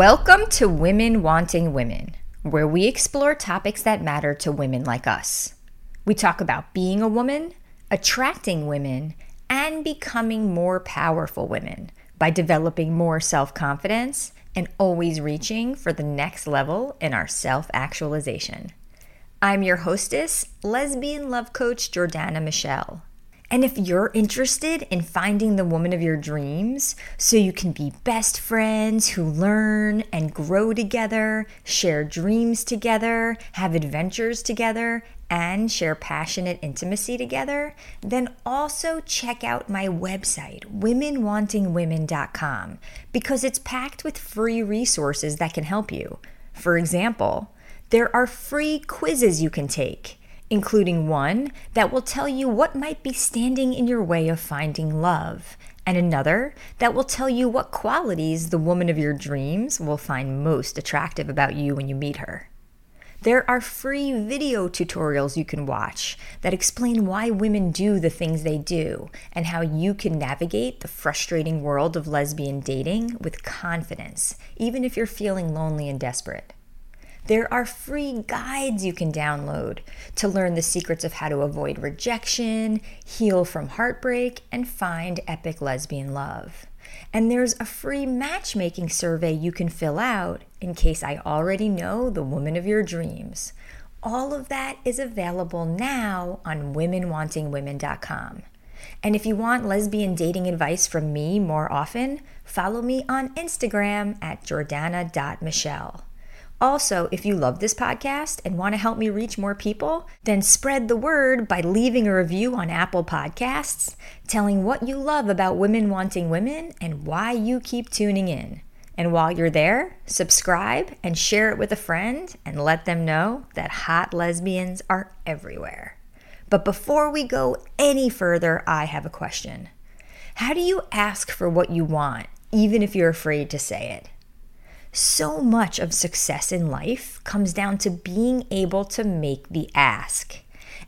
Welcome to Women Wanting Women, where we explore topics that matter to women like us. We talk about being a woman, attracting women, and becoming more powerful women by developing more self confidence and always reaching for the next level in our self actualization. I'm your hostess, lesbian love coach Jordana Michelle. And if you're interested in finding the woman of your dreams so you can be best friends who learn and grow together, share dreams together, have adventures together, and share passionate intimacy together, then also check out my website, womenwantingwomen.com, because it's packed with free resources that can help you. For example, there are free quizzes you can take including one that will tell you what might be standing in your way of finding love, and another that will tell you what qualities the woman of your dreams will find most attractive about you when you meet her. There are free video tutorials you can watch that explain why women do the things they do and how you can navigate the frustrating world of lesbian dating with confidence, even if you're feeling lonely and desperate. There are free guides you can download to learn the secrets of how to avoid rejection, heal from heartbreak, and find epic lesbian love. And there's a free matchmaking survey you can fill out in case I already know the woman of your dreams. All of that is available now on womenwantingwomen.com. And if you want lesbian dating advice from me more often, follow me on Instagram at jordana.michelle. Also, if you love this podcast and want to help me reach more people, then spread the word by leaving a review on Apple Podcasts, telling what you love about women wanting women and why you keep tuning in. And while you're there, subscribe and share it with a friend and let them know that hot lesbians are everywhere. But before we go any further, I have a question. How do you ask for what you want, even if you're afraid to say it? So much of success in life comes down to being able to make the ask.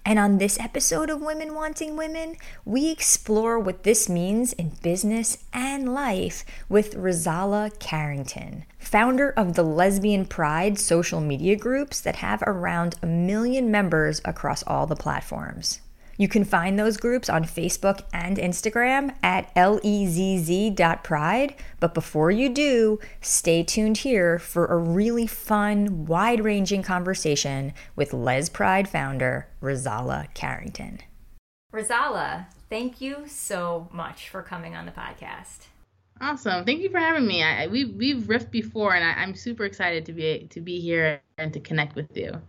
And on this episode of Women Wanting Women, we explore what this means in business and life with Rizala Carrington, founder of the Lesbian Pride social media groups that have around a million members across all the platforms. You can find those groups on Facebook and Instagram at lezz.pride. But before you do, stay tuned here for a really fun, wide ranging conversation with Les Pride founder Rizala Carrington. Rizala, thank you so much for coming on the podcast. Awesome. Thank you for having me. I, we, we've riffed before, and I, I'm super excited to be to be here and to connect with you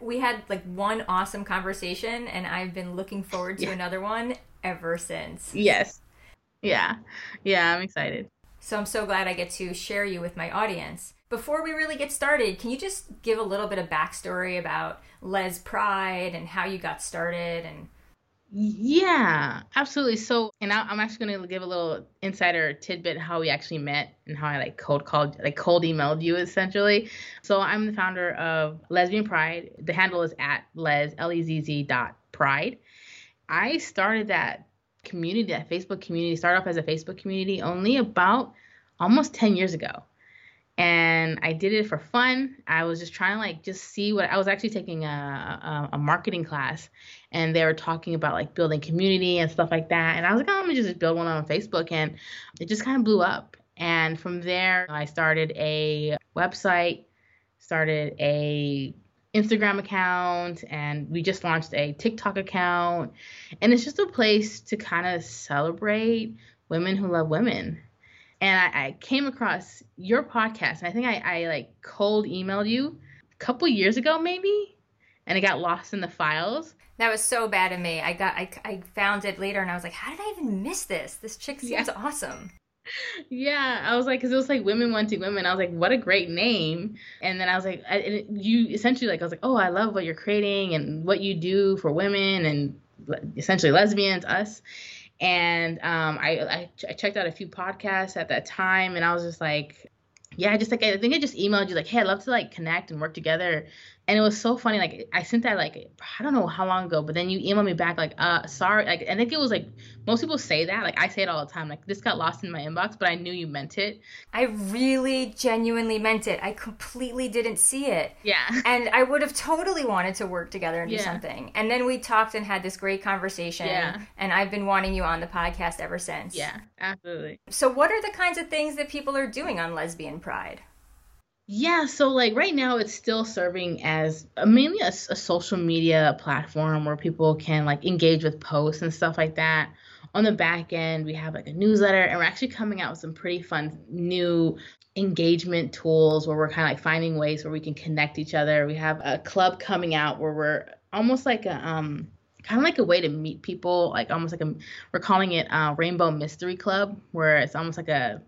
we had like one awesome conversation and I've been looking forward to yeah. another one ever since. Yes. Yeah. Yeah, I'm excited. So I'm so glad I get to share you with my audience. Before we really get started, can you just give a little bit of backstory about Les Pride and how you got started and yeah, absolutely. So, and I, am actually going to give a little insider tidbit how we actually met and how I like cold called, like cold emailed you essentially. So, I'm the founder of Lesbian Pride. The handle is at les l e z z dot pride. I started that community, that Facebook community, started off as a Facebook community only about almost 10 years ago and I did it for fun. I was just trying to like just see what I was actually taking a, a, a marketing class, and they were talking about like building community and stuff like that. And I was like, oh, I'm gonna just build one on Facebook, and it just kind of blew up. And from there, I started a website, started a Instagram account, and we just launched a TikTok account. And it's just a place to kind of celebrate women who love women and I, I, came across your podcast and i think I, I like cold emailed you a couple years ago maybe and it got lost in the files. That was so bad of me. I got I, I found it later and i was like how did i even miss this? This chick seems yeah. awesome. Yeah i was like because it was like women wanting women. I was like what a great name. And then i was like I, it, you essentially like i was like oh i love what you're creating and what you do for women and essentially lesbians us. And um, I, I, I checked out a few podcasts at that time, and I was just like, yeah, just like I think I just emailed you like, hey, I'd love to like connect and work together. And it was so funny. Like I sent that like I don't know how long ago, but then you emailed me back like, uh, sorry. Like I think it was like most people say that. Like I say it all the time. Like this got lost in my inbox, but I knew you meant it. I really genuinely meant it. I completely didn't see it. Yeah. And I would have totally wanted to work together and do Yeah. something. And then we talked and had this great conversation. Yeah. And I've been wanting you on the podcast ever since. Yeah, absolutely. So what are the kinds of things that people are doing on Lesbian Pride? Yeah, so like right now it's still serving as a, mainly a, a social media platform where people can like engage with posts and stuff like that. On the back end, we have like a newsletter and we're actually coming out with some pretty fun new engagement tools where we're kind of like finding ways where we can connect each other. We have a club coming out where we're almost like a um kind of like a way to meet people, like almost like a we're calling it uh, Rainbow Mystery Club, where it's almost like a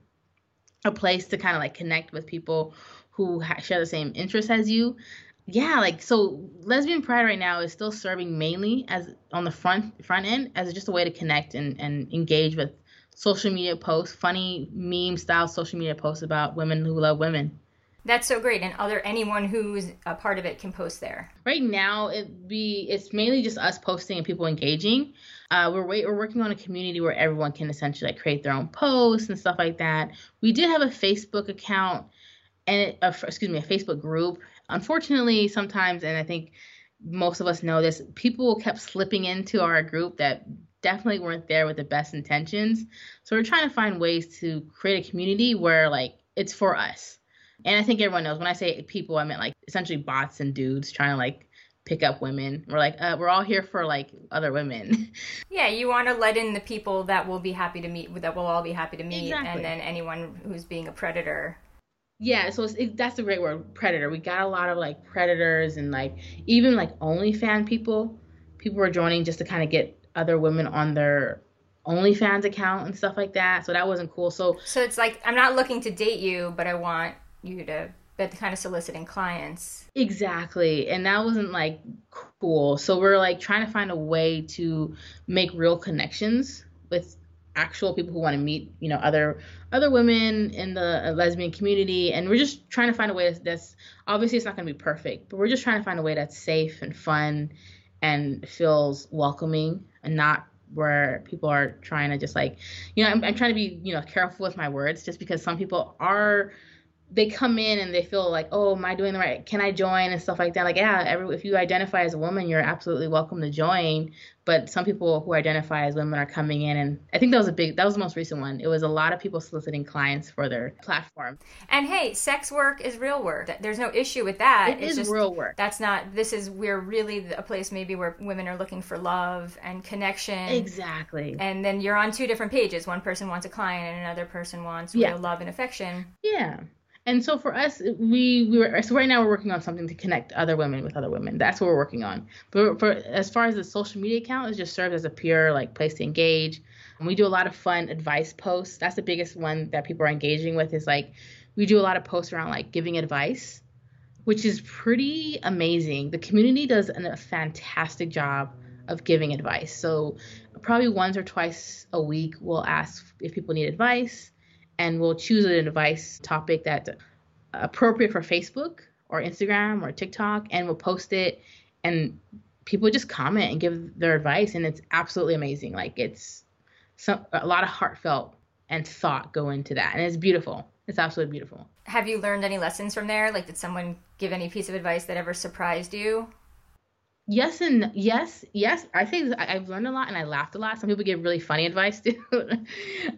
a place to kind of like connect with people who ha- share the same interests as you. Yeah, like so lesbian pride right now is still serving mainly as on the front front end as just a way to connect and, and engage with social media posts, funny meme style social media posts about women who love women. That's so great. And other anyone who's a part of it can post there. Right now, it be it's mainly just us posting and people engaging. Uh, we're wait, we're working on a community where everyone can essentially like create their own posts and stuff like that. We did have a Facebook account and it, uh, excuse me, a Facebook group. Unfortunately, sometimes, and I think most of us know this, people kept slipping into our group that definitely weren't there with the best intentions. So we're trying to find ways to create a community where like it's for us. And I think everyone knows when I say people, I meant like essentially bots and dudes trying to like pick up women. We're like, uh, we're all here for like other women. Yeah, you want to let in the people that will be happy to meet, that we'll all be happy to meet, Exactly. and then anyone who's being a predator. Yeah, so it's, it, that's a great word, predator. We got a lot of like predators and like even like OnlyFan people. People were joining just to kind of get other women on their OnlyFans account and stuff like that. So that wasn't cool. So So it's like I'm not looking to date you, but I want you to, but kind of soliciting clients. Exactly. And that wasn't like cool. So we're like trying to find a way to make real connections with actual people who want to meet, you know, other other women in the uh, lesbian community and we're just trying to find a way that's, obviously it's not going to be perfect, but we're just trying to find a way that's safe and fun and feels welcoming and not where people are trying to just like, you know, I'm, I'm trying to be, you know, careful with my words just because some people are they come in and they feel like, oh, am I doing the right? Can I join and stuff like that? Like, yeah, every, if you identify as a woman, you're absolutely welcome to join. But some people who identify as women are coming in, and I think that was a big, that was the most recent one. It was a lot of people soliciting clients for their platform. And hey, sex work is real work. There's no issue with that. It it's is just real work. That's not. This is we're really a place maybe where women are looking for love and connection. Exactly. And then you're on two different pages. One person wants a client, and another person wants Yeah. real love and affection. Yeah. And so for us, we we were so right now we're working on something to connect other women with other women. That's what we're working on. But for as far as the social media account, it just serves as a pure like place to engage. And we do a lot of fun advice posts. That's the biggest one that people are engaging with. Is like we do a lot of posts around like giving advice, which is pretty amazing. The community does a fantastic job of giving advice. So probably once or twice a week we'll ask if people need advice and we'll choose an advice topic that's appropriate for Facebook or Instagram or TikTok, and we'll post it, and people just comment and give their advice, and it's absolutely amazing. Like it's a lot of heartfelt and thought go into that, and it's beautiful. It's absolutely beautiful. Have you learned any lessons from there? Like, did someone give any piece of advice that ever surprised you? Yes and yes, yes. I think I've learned a lot and I laughed a lot. Some people give really funny advice too.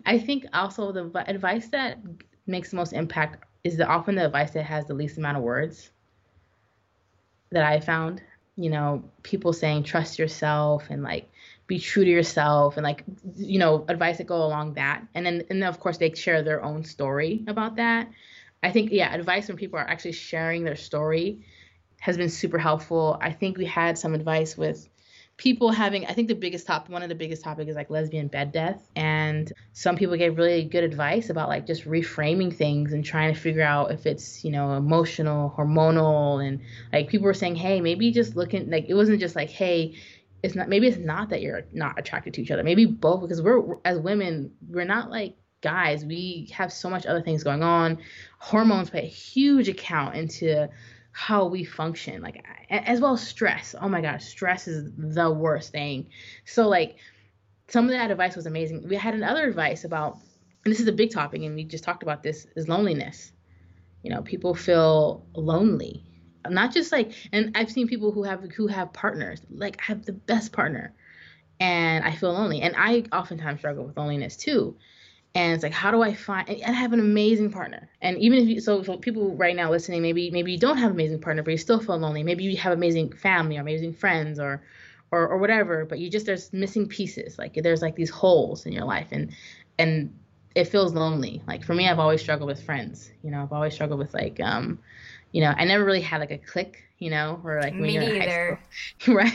I think also the advice that makes the most impact is the often the advice that has the least amount of words that I found. You know, people saying trust yourself and like be true to yourself and like you know advice that go along that. And then and then of course they share their own story about that. I think yeah, advice when people are actually sharing their story has been super helpful. I think we had some advice with people having I think the biggest top one of the biggest topic is like lesbian bed death and some people gave really good advice about like just reframing things and trying to figure out if it's you know emotional hormonal and like people were saying hey maybe just looking like it wasn't just like hey it's not maybe it's not that you're not attracted to each other maybe both because we're as women we're not like guys, we have so much other things going on. Hormones play a huge account into how we function, like as well as stress. Oh my gosh, stress is the worst thing. So like some of that advice was amazing. We had another advice about, and this is a big topic, and we just talked about this, is loneliness. You know, people feel lonely. Not just like, and I've seen people who have who have partners. Like I have the best partner, and I feel lonely. And I oftentimes struggle with loneliness too and it's like how do i find and i have an amazing partner. And even if you so, so people right now listening maybe maybe you don't have an amazing partner but you still feel lonely. Maybe you have amazing family or amazing friends or or, or whatever but you just there's missing pieces. Like there's like these holes in your life and and it feels lonely. Like for me i've always struggled with friends you know i've always struggled with like um you know i never really had like a clique you know or like when me you're in high school. Right.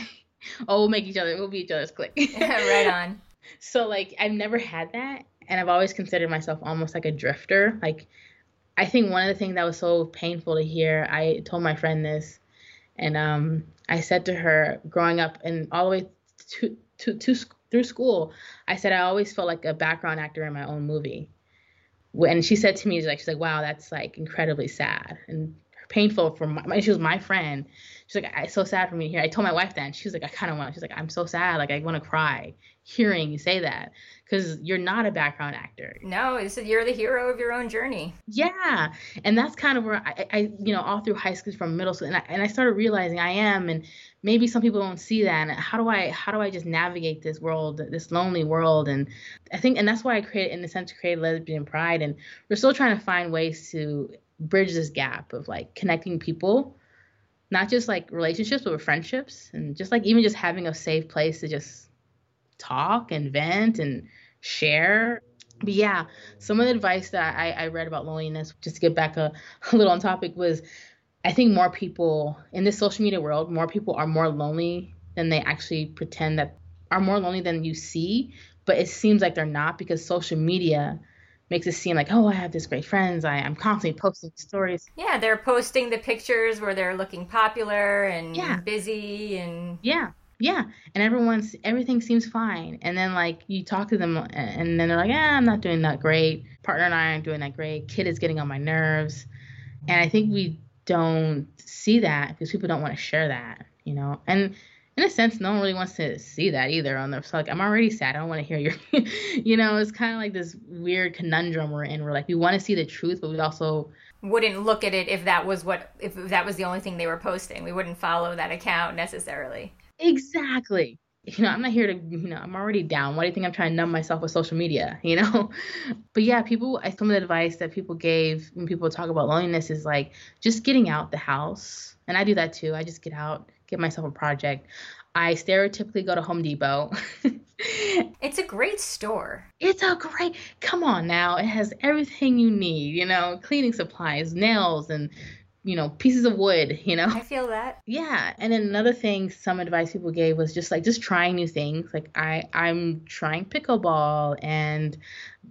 Oh we'll make each other we'll be each other's clique right on. So like i've never had that and I've always considered myself almost like a drifter. Like I think one of the things that was so painful to hear, I told my friend this, and um, I said to her, growing up and all the way to, to, to through school, I said I always felt like a background actor in my own movie. When she said to me, she's like, she's like, wow, that's like incredibly sad and painful for my. She was my friend. She's like, it's so sad for me to hear. I told my wife then. She was like, I kind of want. She's like, I'm so sad. Like I want to cry hearing you say that because you're not a background actor. No, it's, you're the hero of your own journey. Yeah, and that's kind of where I, I you know, all through high school, from middle school, and I, and I started realizing I am, and maybe some people don't see that. And how do I, how do I just navigate this world, this lonely world? And I think, and that's why I created, in the sense, created Lesbian Pride, and we're still trying to find ways to bridge this gap of like connecting people not just like relationships but with friendships and just like even just having a safe place to just talk and vent and share. But yeah, some of the advice that I, I read about loneliness, just to get back a, a little on topic, was I think more people in this social media world, more people are more lonely than they actually pretend that are more lonely than you see. But it seems like they're not because social media makes it seem like, oh, I have this great friends. I, I'm constantly posting stories. Yeah, they're posting the pictures where they're looking popular and yeah. busy and yeah yeah and everyone's everything seems fine. And then like you talk to them and then they're like yeah i'm not doing that great. Partner and i aren't doing that great. Kid is getting on my nerves. And i think we don't see that because people don't want to share that you know? And in a sense no one really wants to see that either on their so like i'm already sad. I don't want to hear your you know it's kind of like this weird conundrum we're in we're like we want to see the truth but we also wouldn't look at it if that was what if that was the only thing they were posting. We wouldn't follow that account necessarily Exactly. You know, I'm not here to, you know, I'm already down. Why do you think I'm trying to numb myself with social media? You know? But yeah, people, some of the advice that people gave when people talk about loneliness is like just getting out the house. And I do that too. I just get out, get myself a project. I stereotypically go to Home Depot. it's a great store. It's a great, come on now. It has everything you need, you know, cleaning supplies, nails, and you know, pieces of wood, you know? I feel that. Yeah. And another thing some advice people gave was just like just trying new things. Like I I'm trying pickleball and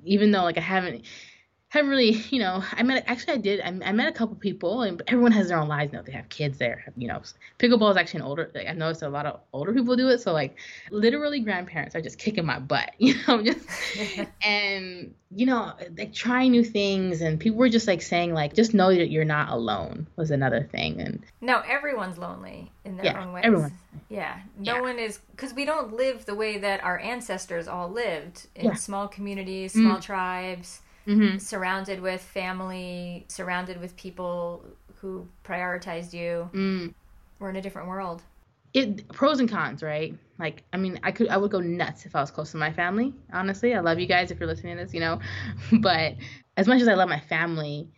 even though like I haven't haven't really, you know, I met actually I did I, I met a couple people and everyone has their own lives now. They have kids there, you know. Pickleball is actually an older. Like, I've noticed a lot of older people do it. So like literally grandparents are just kicking my butt, you know, just and you know like trying new things and people were just like saying like just know that you're not alone was another thing and no everyone's lonely in their yeah, own ways everyone yeah no yeah. one is because we don't live the way that our ancestors all lived in yeah. small communities small mm. tribes mm-hmm. surrounded with family, surrounded with people who prioritized you. Mm. We're in a different world. It pros and cons, right? Like, I mean, I could, I would go nuts if I was close to my family. Honestly, I love you guys if you're listening to this, you know. but as much as I love my family,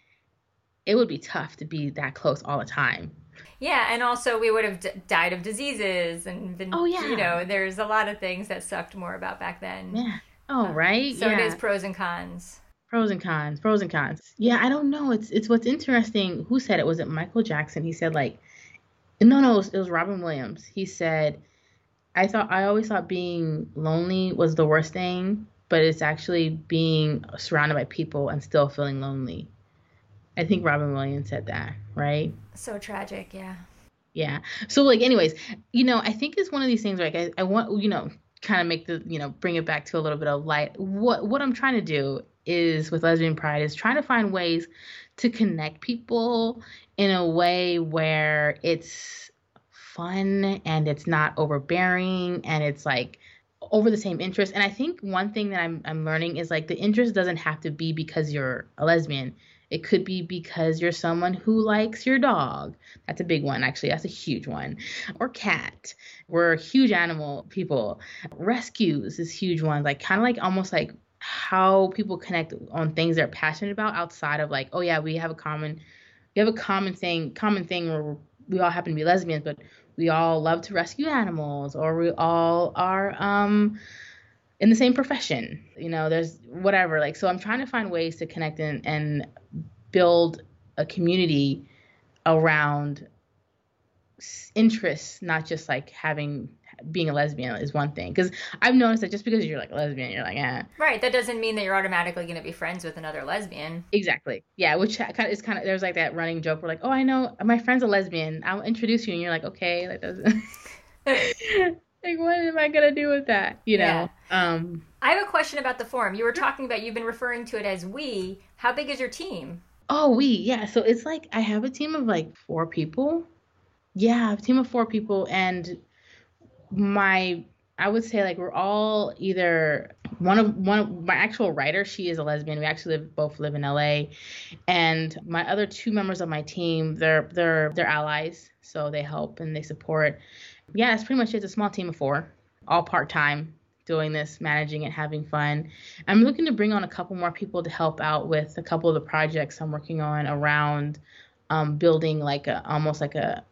it would be tough to be that close all the time. Yeah, and also we would have d- died of diseases and been, oh yeah, you know, there's a lot of things that sucked more about back then. Yeah. Oh, right. So yeah. it is pros and cons. Pros and cons, pros and cons. Yeah, I don't know. It's it's what's interesting. Who said it? Was it Michael Jackson? He said like, no, no, it was, it was Robin Williams. He said, I thought I always thought being lonely was the worst thing, but it's actually being surrounded by people and still feeling lonely. I think Robin Williams said that, right? So tragic, yeah. Yeah. So like, anyways, you know, I think it's one of these things. Like, I, I want you know, kind of make the you know, bring it back to a little bit of light. What what I'm trying to do is with lesbian pride is trying to find ways to connect people in a way where it's fun and it's not overbearing and it's like over the same interest. And I think one thing that I'm I'm learning is like the interest doesn't have to be because you're a lesbian. It could be because you're someone who likes your dog. That's a big one, actually. That's a huge one. Or cat. We're huge animal people. Rescues is huge one. Like kind of like almost like how people connect on things they're passionate about outside of like, oh yeah, we have a common we have a common thing common thing where we all happen to be lesbians, but we all love to rescue animals or we all are um in the same profession you know there's whatever like so i'm trying to find ways to connect and, and build a community around interests not just like having being a lesbian is one thing because I've noticed that just because you're like a lesbian, you're like, yeah, right. That doesn't mean that you're automatically going to be friends with another lesbian. Exactly. Yeah, which is kind of there's like that running joke where like, oh, I know my friend's a lesbian. I'll introduce you, and you're like, okay, that doesn't. like, what am I gonna do with that? You know. Yeah. Um. I have a question about the forum. You were talking about you've been referring to it as we. How big is your team? Oh, we. Yeah. So it's like I have a team of like four people. Yeah, a team of four people, and my I would say like we're all either one of one of my actual writer, she is a lesbian. We actually live, both live in LA, and my other two members of my team, they're they're they're allies, so they help and they support. Yeah, it's pretty much it's a small team of four, all part time, doing this, managing it, having fun. I'm looking to bring on a couple more people to help out with a couple of the projects I'm working on around um, building like a almost like a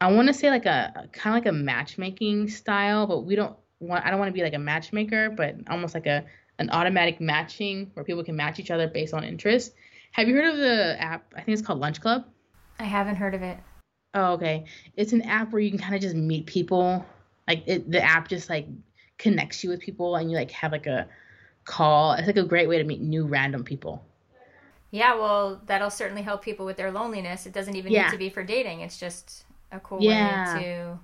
I want to say like a kind of like a matchmaking style, but we don't want. I don't want to be like a matchmaker, but almost like a an automatic matching where people can match each other based on interest. Have you heard of the app? I think it's called Lunch Club. I haven't heard of it. Oh, okay. It's an app where you can kind of just meet people. Like it, the app just like connects you with people, and you like have like a call. It's like a great way to meet new random people. Yeah, well, that'll certainly help people with their loneliness. It doesn't even yeah. need to be for dating. It's just a cool yeah. way to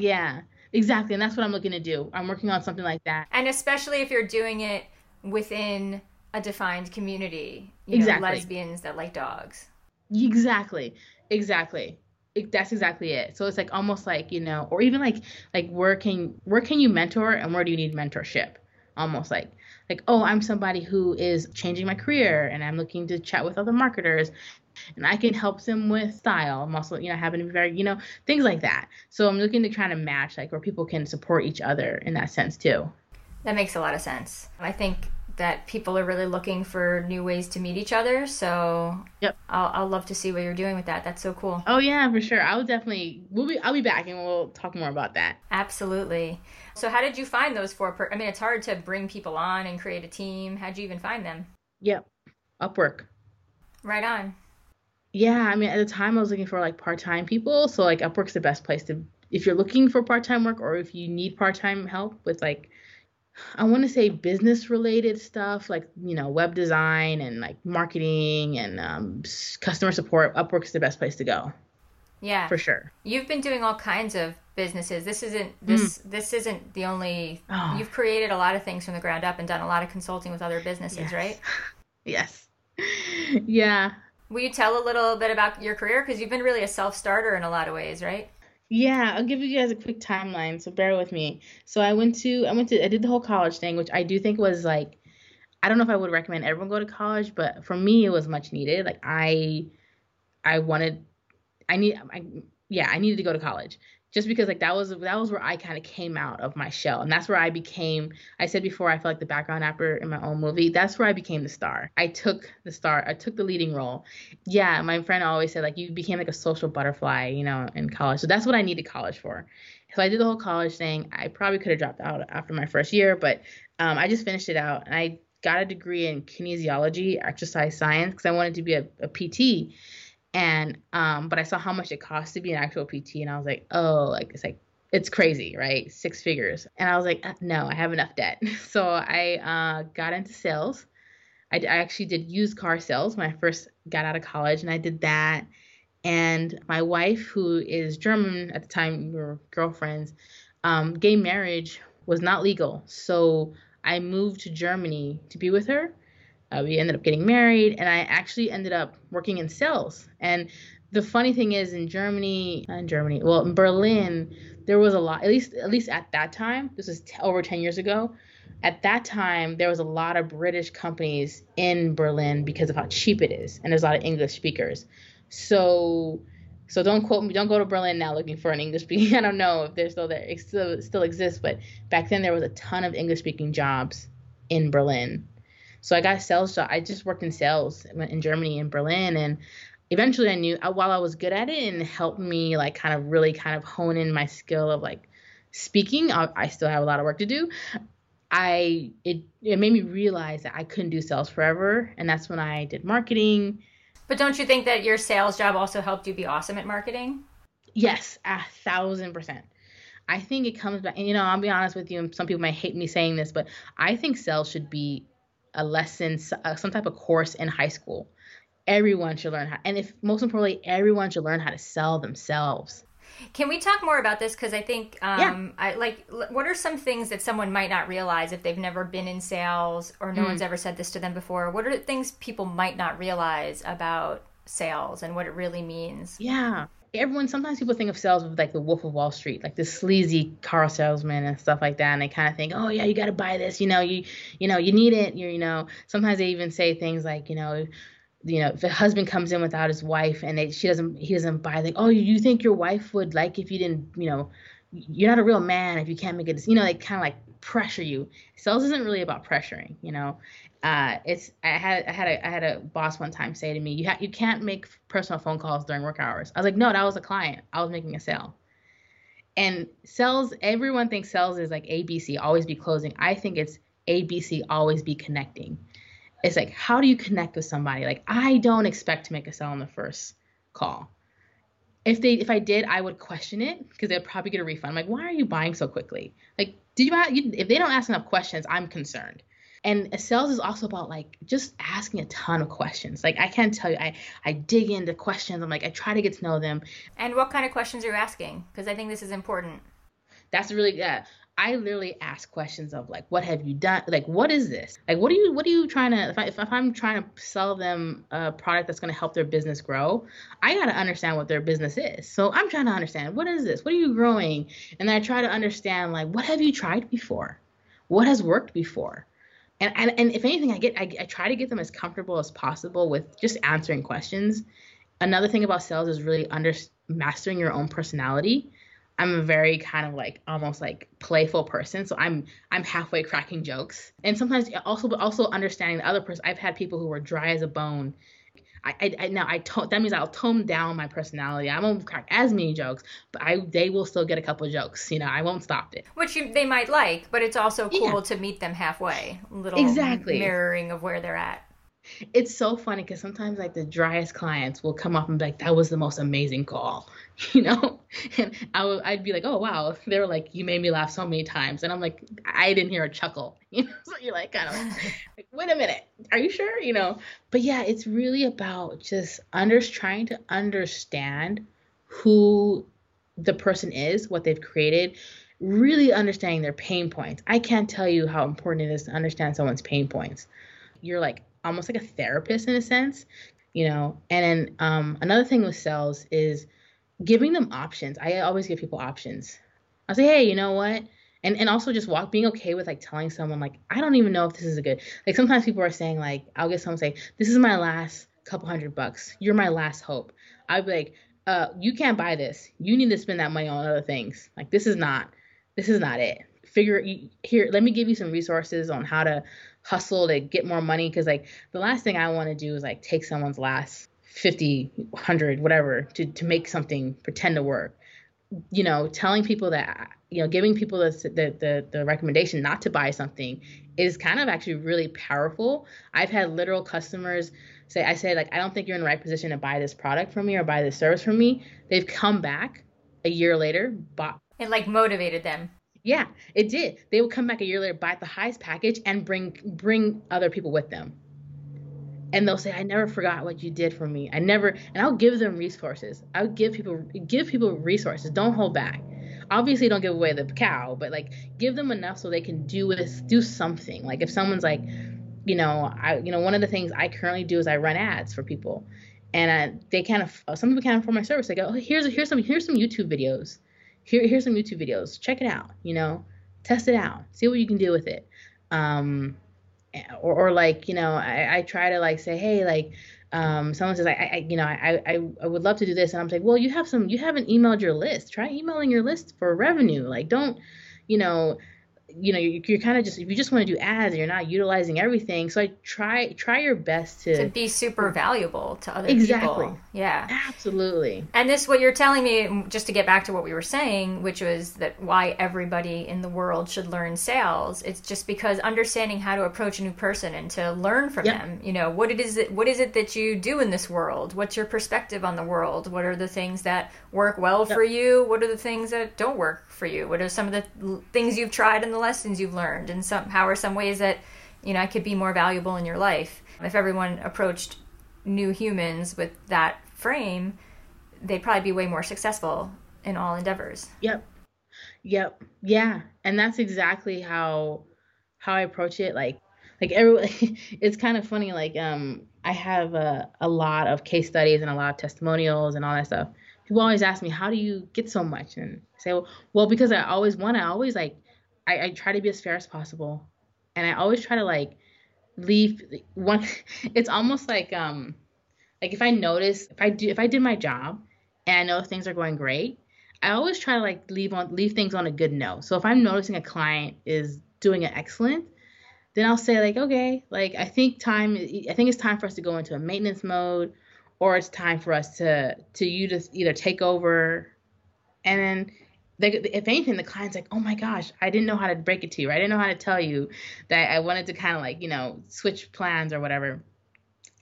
yeah exactly and that's what i'm looking to do. I'm working on something like that. And especially if you're doing it within a defined community you exactly. know lesbians that like dogs. Exactly exactly. It, that's exactly it. So it's like almost like you know or even like like where can where can you mentor and where do you need mentorship? Almost like like oh i'm somebody who is changing my career and i'm looking to chat with other marketers and I can help them with style. I'm also, you know, having to be very, you know, things like that. So I'm looking to try to match like where people can support each other in that sense too. That makes a lot of sense. I think that people are really looking for new ways to meet each other. So yep, I'll, I'll love to see what you're doing with that. That's so cool. Oh yeah, for sure. I'll definitely we'll be I'll be back and we'll talk more about that. Absolutely. So how did you find those four? Per- I mean, it's hard to bring people on and create a team. How'd you even find them? Yep, Upwork. Right on yeah, I mean, at the time I was looking for like part time people. So like Upwork's the best place to, if you're looking for part time work or if you need part time help with like, I want to say business related stuff like, you know, web design and like marketing and um, customer support, Upwork's the best place to go. Yeah. For sure. You've been doing all kinds of businesses. This isn't this mm. this isn't the only oh. you've created a lot of things from the ground up and done a lot of consulting with other businesses, yes. right? yes. yeah. Will you tell a little bit about your career? Because you've been really a self starter in a lot of ways, right? Yeah, I'll give you guys a quick timeline, so bear with me. So I went to I went to I did the whole college thing, which I do think was like I don't know if I would recommend everyone go to college, but for me it was much needed. Like I I wanted I need I, yeah, I needed to go to college just because like that was that was where I kind of came out of my shell, and that's where I became. I said before I felt like the background actor in my own movie. That's where I became the star. I took the star. I took the leading role. Yeah, my friend always said like you became like a social butterfly, you know, in college. So that's what I needed college for. So I did the whole college thing. I probably could have dropped out after my first year, but um, I just finished it out, and I got a degree in kinesiology, exercise science, because I wanted to be a, a PT and um but i saw how much it cost to be an actual pt and i was like oh like it's like it's crazy right? Six figures. And i was like uh, no i have enough debt. So i uh, got into sales. I, I actually did used car sales when i first got out of college and i did that. And my wife who is german at the time we were girlfriends um, gay marriage was not legal. So I moved to Germany to be with her. Uh, we ended up getting married, and I actually ended up working in sales. And the funny thing is, in Germany, in Germany, well, in Berlin, there was a lot. At least, at least at that time, this is t- over ten years ago. At that time, there was a lot of British companies in Berlin because of how cheap it is, and there's a lot of English speakers. So so don't quote me. Don't go to Berlin now looking for an English speaking. I don't know if they're still there. It still still exists, but back then there was a ton of English speaking jobs in Berlin. So I got a sales job. I just worked in sales in Germany in Berlin, and eventually I knew uh, while I was good at it and helped me like kind of really kind of hone in my skill of like speaking. I, I still have a lot of work to do. I it it made me realize that I couldn't do sales forever, and that's when I did marketing but don't you think that your sales job also helped you be awesome at marketing? Yes, a thousand percent. I think it comes back, and you know, I'll be honest with you, and some people might hate me saying this, but I think sales should be a lesson, uh, some type of course in high school. Everyone should learn how, and if most importantly, everyone should learn how to sell themselves. Can we talk more about this? Because I think, um, yeah. I like. What are some things that someone might not realize if they've never been in sales or no mm. one's ever said this to them before? What are the things people might not realize about sales and what it really means? Yeah, everyone. Sometimes people think of sales with like the Wolf of Wall Street, like the sleazy car salesman and stuff like that, and they kind of think, oh yeah, you got to buy this. You know, you you know, you need it. You're, you know, sometimes they even say things like, you know you know, if a husband comes in without his wife and they, she doesn't, he doesn't buy, like, oh, you think your wife would like if you didn't, you know, you're not a real man if you can't make it, you know, they kind of like pressure you. Sales isn't really about pressuring, you know. Uh, it's I had I had a I had a boss one time say to me, you ha- you can't make personal phone calls during work hours. I was like, no, that was a client. I was making a sale. And sales, everyone thinks sales is like ABC, always be closing. I think it's ABC, always be connecting it's like how do you connect with somebody like i don't expect to make a sale on the first call if they if i did i would question it because they'd probably get a refund. I'm like why are you buying so quickly? Like did you, you if they don't ask enough questions i'm concerned. And sales is also about like just asking a ton of questions. Like i can't tell you i i dig into questions. I'm like i try to get to know them. And what kind of questions are you asking? Because i think this is important. That's really yeah I literally ask questions of like, what have you done? Like, what is this? Like, what are you, what are you trying to, if, I, if I'm trying to sell them a product that's going to help their business grow, I got to understand what their business is. So I'm trying to understand, what is this? What are you growing? And then I try to understand, like, what have you tried before? What has worked before? And, and, and if anything, I get, I, I try to get them as comfortable as possible with just answering questions. Another thing about sales is really under mastering your own personality I'm a very kind of like almost like playful person, so I'm I'm halfway cracking jokes, and sometimes also but also understanding the other person. I've had people who were dry as a bone. I, I, I now I tone that means I'll tone down my personality. I won't crack as many jokes, but I they will still get a couple jokes. You know, I won't stop it. Which you, they might like, but it's also cool yeah. to meet them halfway. Little exactly mirroring of where they're at it's so funny because sometimes like the driest clients will come up and be like, "That was the most amazing call," you know, and I would I'd be like, "Oh wow," they're like, "You made me laugh so many times," and I'm like, I didn't hear a chuckle, you know, so you're like, kind of like, wait a minute, are you sure, you know? But yeah, it's really about just under trying to understand who the person is, what they've created, really understanding their pain points. I can't tell you how important it is to understand someone's pain points. You're like almost like a therapist in a sense, you know. And then um, another thing with sales is giving them options. I always give people options. I say, hey, you know what? And and also just walk being okay with like telling someone like I don't even know if this is a good like sometimes people are saying like I'll get someone say this is my last couple hundred bucks. You're my last hope. I'd be like, uh, you can't buy this. You need to spend that money on other things. Like this is not this is not it. Figure here. Let me give you some resources on how to hustle to get more money because like the last thing I want to do is like take someone's last 50, 100, whatever to to make something pretend to work. You know, telling people that you know, giving people the the the, the recommendation not to buy something is kind of actually really powerful. I've had literal customers say I say like I don't think you're in the right position to buy this product from me or buy this service from me. They've come back a year later, bought it like motivated them. Yeah, it did. They would come back a year later, buy the highest package, and bring bring other people with them. And they'll say, "I never forgot what you did for me. I never." And I'll give them resources. I'll give people give people resources. Don't hold back. obviously don't give away the cow, but like give them enough so they can do with do something. Like if someone's like, you know, I you know one of the things I currently do is I run ads for people, and uh, they kind of some people can't afford my service. They go, oh, here's here's some here's some YouTube videos, here here's some YouTube videos. Check it out. You know, test it out, see what you can do with it. Um, or, or like you know, I, I try to like say, hey, like um, someone says, I, I, you know, I, I, I would love to do this, and I'm like, well, you have some, you haven't emailed your list. Try emailing your list for revenue. Like, don't, you know, you know you're, you're kind of just if you just want to do ads and you're not utilizing everything so i try try your best to to be super valuable to other exactly. people yeah. Absolutely. And this what you're telling me just to get back to what we were saying which was that why everybody in the world should learn sales it's just because understanding how to approach a new person and to learn from yep. them you know what it is that what is it that you do in this world? What's your perspective on the world? What are the things that work well yep. for you? What are the things that don't work for you? What are some of the things you've tried in the lessons you've learned and some how are some ways that you know I could be more valuable in your life. If everyone approached new humans with that frame they'd probably be way more successful in all endeavors. Yep. Yep. Yeah. And that's exactly how how i approach it. Like like every it's kind of funny like um i have a, a lot of case studies and a lot of testimonials and all that stuff. People always ask me how do you get so much? And say well, well because i always want to always like I, I try to be as fair as possible, and I always try to like leave one. It's almost like um like if I notice if I do if I did my job and I know things are going great, I always try to like leave on leave things on a good note. So if I'm noticing a client is doing it excellent, then I'll say like, okay, like I think time I think it's time for us to go into a maintenance mode or it's time for us to to you to either take over and then they, if anything, the client's like, oh my gosh, I didn't know how to break it to you. I didn't know how to tell you that I wanted to kind of like, you know, switch plans or whatever.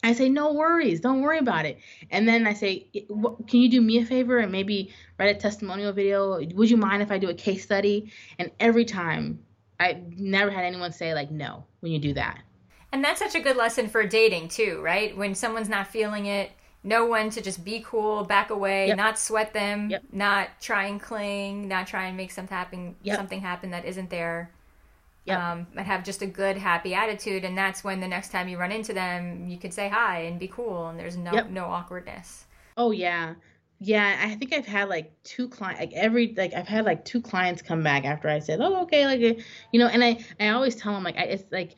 I say, no worries, don't worry about it. And then I say, can you do me a favor and maybe write a testimonial video? Would you mind if I do a case study? And every time, I never had anyone say like no when you do that. And that's such a good lesson for dating too, right? When someone's not feeling it, know when to just be cool, back away, yep. not sweat them, yep. not try and cling, not try and make something happen, yep. something happen that isn't there. Um, and have just a good, happy attitude, and that's when the next time you run into them, you can say hi and be cool, and there's no no awkwardness. Oh yeah, yeah. I think I've had like two clients, like every like I've had like two clients come back after I said, oh okay, like you know, and I I always tell them like I, it's like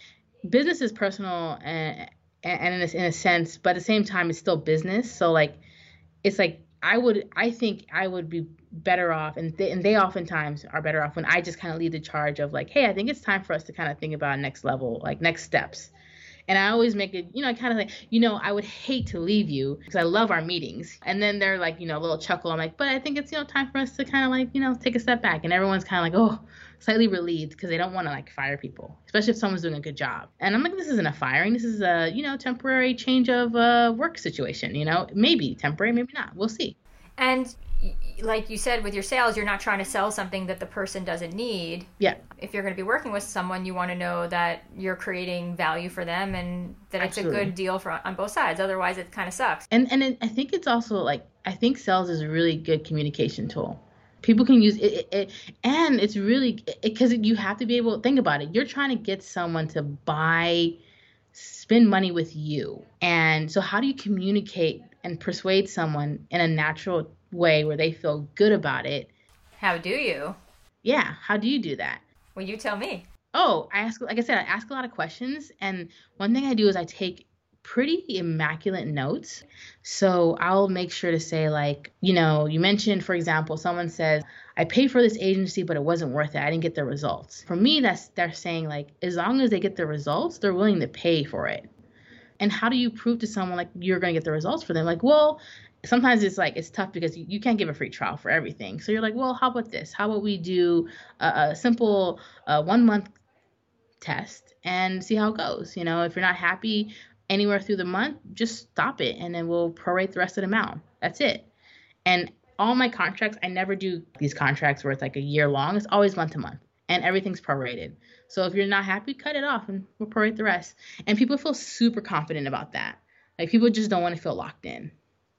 business is personal and and in a, in a sense, but at the same time, it's still business. So like, it's like I would, I think I would be better off, and they, and they oftentimes are better off when I just kind of lead the charge of like, hey, I think it's time for us to kind of think about next level, like next steps. And I always make it, you know, I kind of like, you know, I would hate to leave you because I love our meetings. And then they're like, you know, a little chuckle. I'm like, but I think it's, you know, time for us to kind of like, you know, take a step back. And everyone's kind of like, oh, slightly relieved because they don't want to like fire people, especially if someone's doing a good job. And I'm like, this isn't a firing. This is a you know temporary change of uh, work situation. You know, maybe temporary, maybe not. We'll see. And like you said with your sales, you're not trying to sell something that the person doesn't need. Yeah. If you're going to be working with someone, you want to know that you're creating value for them and that Absolutely. it's a good deal for on both sides. Otherwise, it kind of sucks. And and it, I think it's also like I think sales is a really good communication tool people can use it, it, it and it's really because you have to be able to think about it you're trying to get someone to buy spend money with you and so how do you communicate and persuade someone in a natural way where they feel good about it how do you yeah how do you do that well you tell me oh i ask like i said i ask a lot of questions and one thing i do is i take pretty immaculate notes. So I'll make sure to say, like, you know, you mentioned, for example, someone says, I paid for this agency, but it wasn't worth it. I didn't get the results. For me, that's they're saying, like, as long as they get the results, they're willing to pay for it. And how do you prove to someone, like, you're going to get the results for them? Like, well, sometimes it's like it's tough because you, you, can't give a free trial for everything. So you're like, well, how about this? How about we do a, a simple uh, one month test and see how it goes? You know, if you're not happy anywhere through the month, just stop it and then we'll prorate the rest of the amount. That's it. And all my contracts, I never do these contracts where it's like a year long. It's always month to month and everything's prorated. So if you're not happy, cut it off and we'll prorate the rest. And people feel super confident about that. Like people just don't want to feel locked in.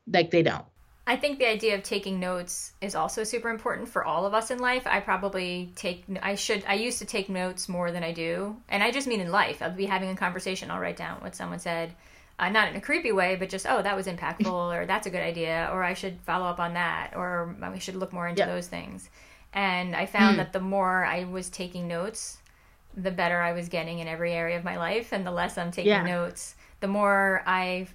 Like they don't. I think the idea of taking notes is also super important for all of us in life. I probably take, I should, I used to take notes more than I do. And I just mean in life. I'll be having a conversation, I'll write down what someone said. Uh, not in a creepy way, but just, oh, that was impactful, or that's a good idea, or I should follow up on that, or we should look more into yep. those things. And I found mm. that the more I was taking notes, the better I was getting in every area of my life. And the less I'm taking yeah. notes, the more I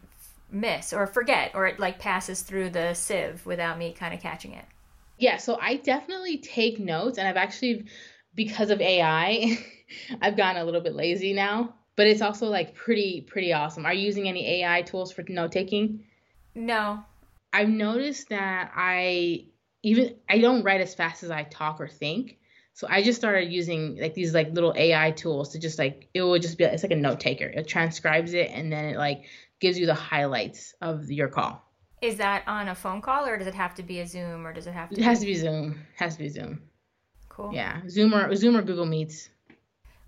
miss or forget or it like passes through the sieve without me kind of catching it. Yeah, so I definitely take notes and I've actually because of AI I've gotten a little bit lazy now, but it's also like pretty pretty awesome. Are you using any AI tools for note taking? No. I've noticed that I even I don't write as fast as I talk or think. So I just started using like these like little AI tools to just like it will just be it's like a note taker. It transcribes it and then it like gives you the highlights of your call. Is that on a phone call or does it have to be a Zoom or does it have to? It has to be Zoom. It has to be Zoom. Cool. Yeah, Zoom or Zoom or Google Meets.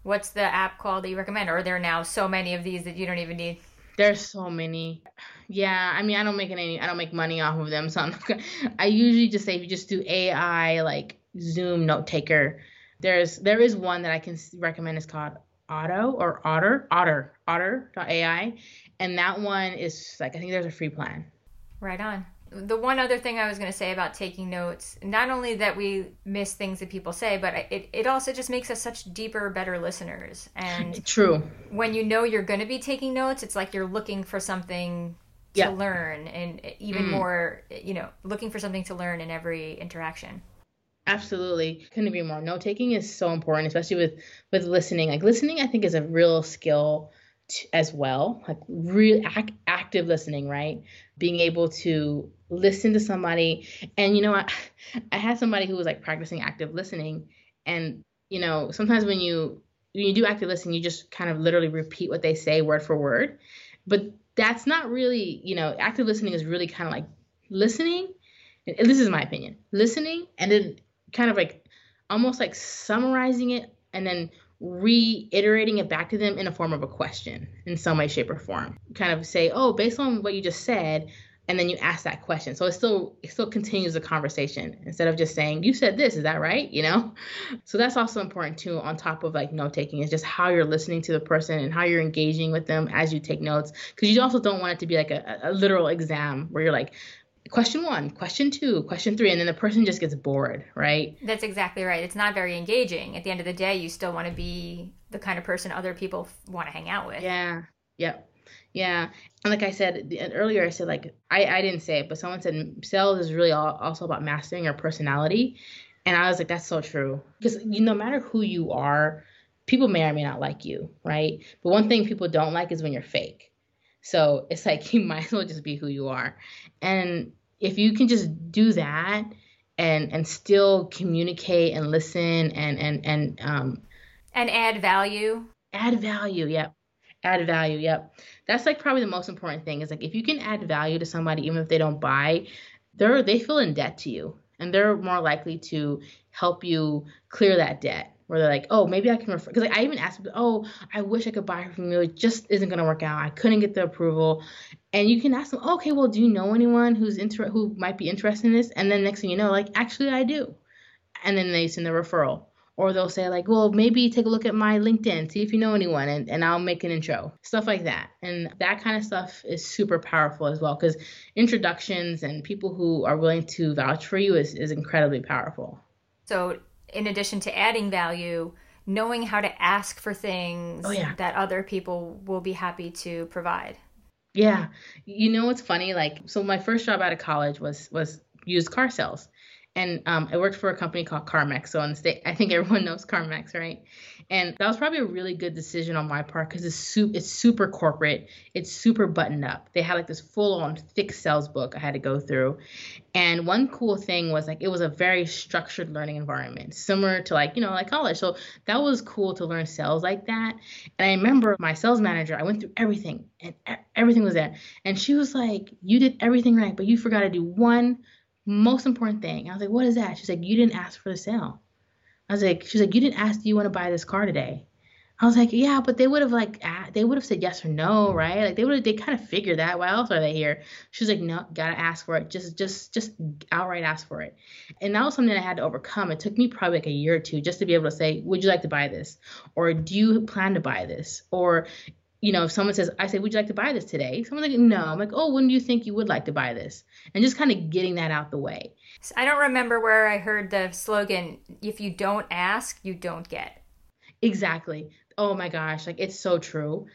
What's the app called that you recommend? Or are there now so many of these that you don't even need? There's so many. Yeah, I mean, I don't make any. I don't make money off of them, so I'm not gonna, I usually just say if you just do AI like Zoom note taker, there's there is one that I can recommend. It's called Otto or Otter Otter Otter.ai, and that one is like I think there's a free plan. Right on. The one other thing I was going to say about taking notes, not only that we miss things that people say, but it, it also just makes us such deeper, better listeners. And true. When you know you're going to be taking notes, it's like you're looking for something to yeah. learn, and even mm. more, you know, looking for something to learn in every interaction. Absolutely. Couldn't agree more. Note taking is so important, especially with with listening. Like listening, I think is a real skill as well. Like real ac- active listening, right? Being able to listen to somebody. And you know, I I had somebody who was like practicing active listening, and you know, sometimes when you when you do active listening, you just kind of literally repeat what they say word for word. But that's not really, you know, active listening is really kind of like listening. And this is my opinion. Listening and then kind of like almost like summarizing it and then reiterating it back to them in a form of a question in some way, shape, or form. Kind of say, oh, based on what you just said, and then you ask that question. So it still it still continues the conversation instead of just saying, you said this, is that right? You know? So that's also important too, on top of like note taking, is just how you're listening to the person and how you're engaging with them as you take notes. Because you also don't want it to be like a, a literal exam where you're like, question one, question two, question three, and then the person just gets bored, right? That's exactly right. It's not very engaging. At the end of the day, you still want to be the kind of person other people want to hang out with. Yeah. Yep. Yeah. And like I said earlier, I said, like, I, I didn't say it, but someone said sales is really all, also about mastering your personality. And I was like, that's so true. Because you, no matter who you are, people may or may not like you, right? But one thing people don't like is when you're fake. So it's like you might as well just be who you are. And if you can just do that and and still communicate and listen and and and um and add value. Add value, yep. Add value, yep. That's like probably the most important thing is like if you can add value to somebody even if they don't buy, they're they feel in debt to you and they're more likely to help you clear that debt where they're like, oh, maybe I can refer. Because like, I even asked, oh, I wish I could buy her from you. It just isn't gonna work out. I couldn't get the approval. And you can ask them, okay, well, do you know anyone who's inter- who might be interested in this? And then next thing you know, like, actually, I do. And then they send the referral. Or they'll say like, well, maybe take a look at my LinkedIn, see if you know anyone, and, and I'll make an intro. Stuff like that. And that kind of stuff is super powerful as well because introductions and people who are willing to vouch for you is, is incredibly powerful. So in addition to adding value, knowing how to ask for things oh, yeah. that other people will be happy to provide. Yeah. You know what's funny? Like, so my first job out of college was was used car sales and um, I worked for a company called CarMax. So the state, I think everyone knows CarMax, right? And that was probably a really good decision on my part because it's super, it's super corporate. It's super buttoned up. They had like this full on thick sales book I had to go through. And one cool thing was like it was a very structured learning environment, similar to like you know like college. So that was cool to learn sales like that. And I remember my sales manager. I went through everything and everything was there. And she was like, "You did everything right, but you forgot to do one." most important thing. I was like, what is that? She's like, you didn't ask for the sale. I was like, she's like, you didn't ask, do you want to buy this car today? I was like, yeah, but they would have like they would have said yes or no, right? Like they would have they kind of figured that. Why else are they here? She was like, no, gotta ask for it. Just just just outright ask for it. And that was something I had to overcome. It took me probably like a year or two just to be able to say, would you like to buy this? Or do you plan to buy this? Or you know, if someone says, I say, would you like to buy this today? Someone's like, no. I'm like, oh, when do you think you would like to buy this? And just kind of getting that out the way. I don't remember where I heard the slogan, if you don't ask, you don't get. Exactly oh my gosh, like it's so true.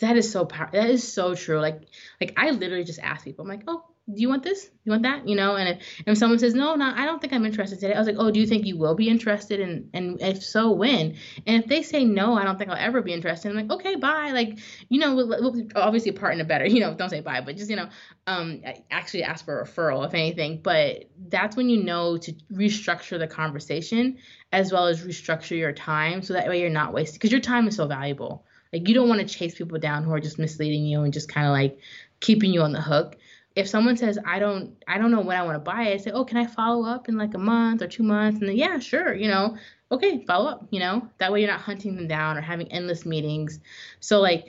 That is so powerful. That is so true. Like, like I literally just ask people. I'm like, oh, do you want this? You want that? You know, and if, if someone says no, no, I don't think I'm interested today. I was like, oh, do you think you will be interested? And and if so, when? And if they say no, I don't think I'll ever be interested. I'm like, okay, bye. Like, you know, we'll, we'll obviously partner better. You know, don't say bye, but just you know, um, actually ask for a referral if anything. But that's when you know to restructure the conversation as well as restructure your time so that way you're not wasting because your time is so valuable. Like you don't want to chase people down who are just misleading you and just kind of like keeping you on the hook if someone says I don't I don't know when I want to buy it, I say, "Oh, can I follow up in like a month or 2 months?" And then yeah, sure, you know. Okay, follow up, you know. That way you're not hunting them down or having endless meetings. So like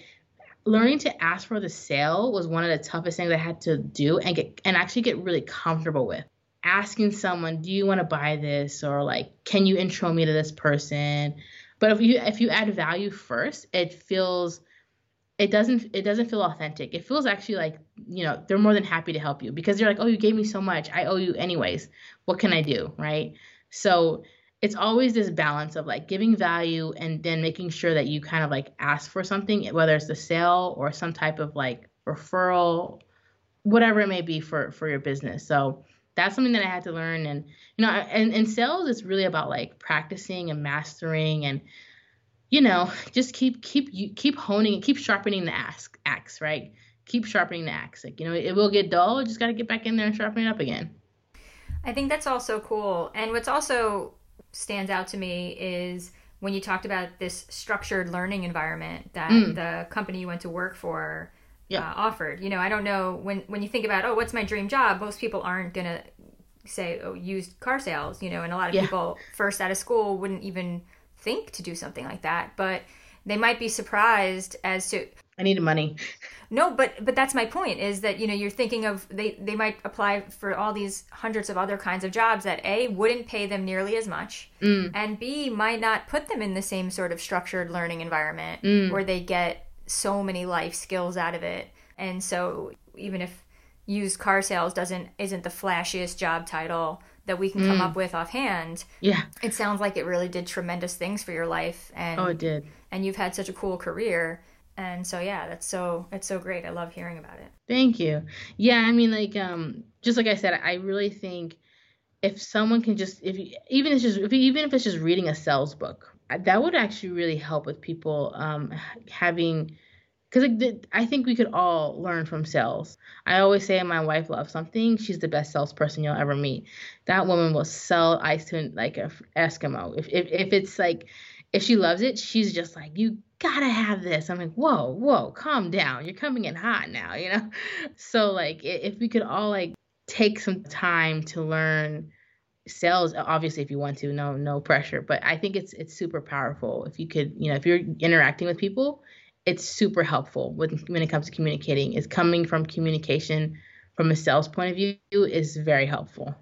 learning to ask for the sale was one of the toughest things I had to do and get and actually get really comfortable with. Asking someone, "Do you want to buy this?" or like, "Can you intro me to this person?" But if you if you add value first, it feels it doesn't it doesn't feel authentic. It feels actually like, you know, they're more than happy to help you because they're like, "Oh, you gave me so much. I owe you anyways. What can I do?" right? So, it's always this balance of like giving value and then making sure that you kind of like ask for something, whether it's a sale or some type of like referral, whatever it may be for for your business. So, that's something that I had to learn and you know, and in sales it's really about like practicing and mastering and you know, just keep keep you keep honing and keep sharpening the axe, axe, right? Keep sharpening the axe. Like, you know, it will get dull. You just got to get back in there and sharpen it up again. I think that's also cool. And what's also stands out to me is when you talked about this structured learning environment that mm. the company you went to work for uh, offered. You know, I don't know when when you think about, oh, what's my dream job? Most people aren't gonna say, oh, used car sales. You know, and a lot of yeah. people first out of school wouldn't even think to do something like that, but they might be surprised as to I need money. No, but but that's my point is that you know you're thinking of they they might apply for all these hundreds of other kinds of jobs that A wouldn't pay them nearly as much mm. and B might not put them in the same sort of structured learning environment mm. where they get so many life skills out of it. And so even if used car sales doesn't isn't the flashiest job title that we can come mm. up with offhand. Yeah. It sounds like it really did tremendous things for your life and Oh, it did. And you've had such a cool career. And so yeah, that's so it's so great. I love hearing about it. Thank you. Yeah, I mean like um just like I said, I really think if someone can just if you, even if it's just if even if it's just reading a sales book, that would actually really help with people um having because I think we could all learn from sales. I always say my wife loves something, she's the best salesperson you'll ever meet. That woman will sell ice to like a Eskimo. If if if it's like if she loves it, she's just like you gotta have this. I'm like whoa whoa calm down. You're coming in hot now, you know. So like if we could all like take some time to learn sales obviously if you want to no no pressure but i think it's it's super powerful if you could you know if you're interacting with people it's super helpful when, when it comes to communicating is coming from communication from a sales point of view is very helpful.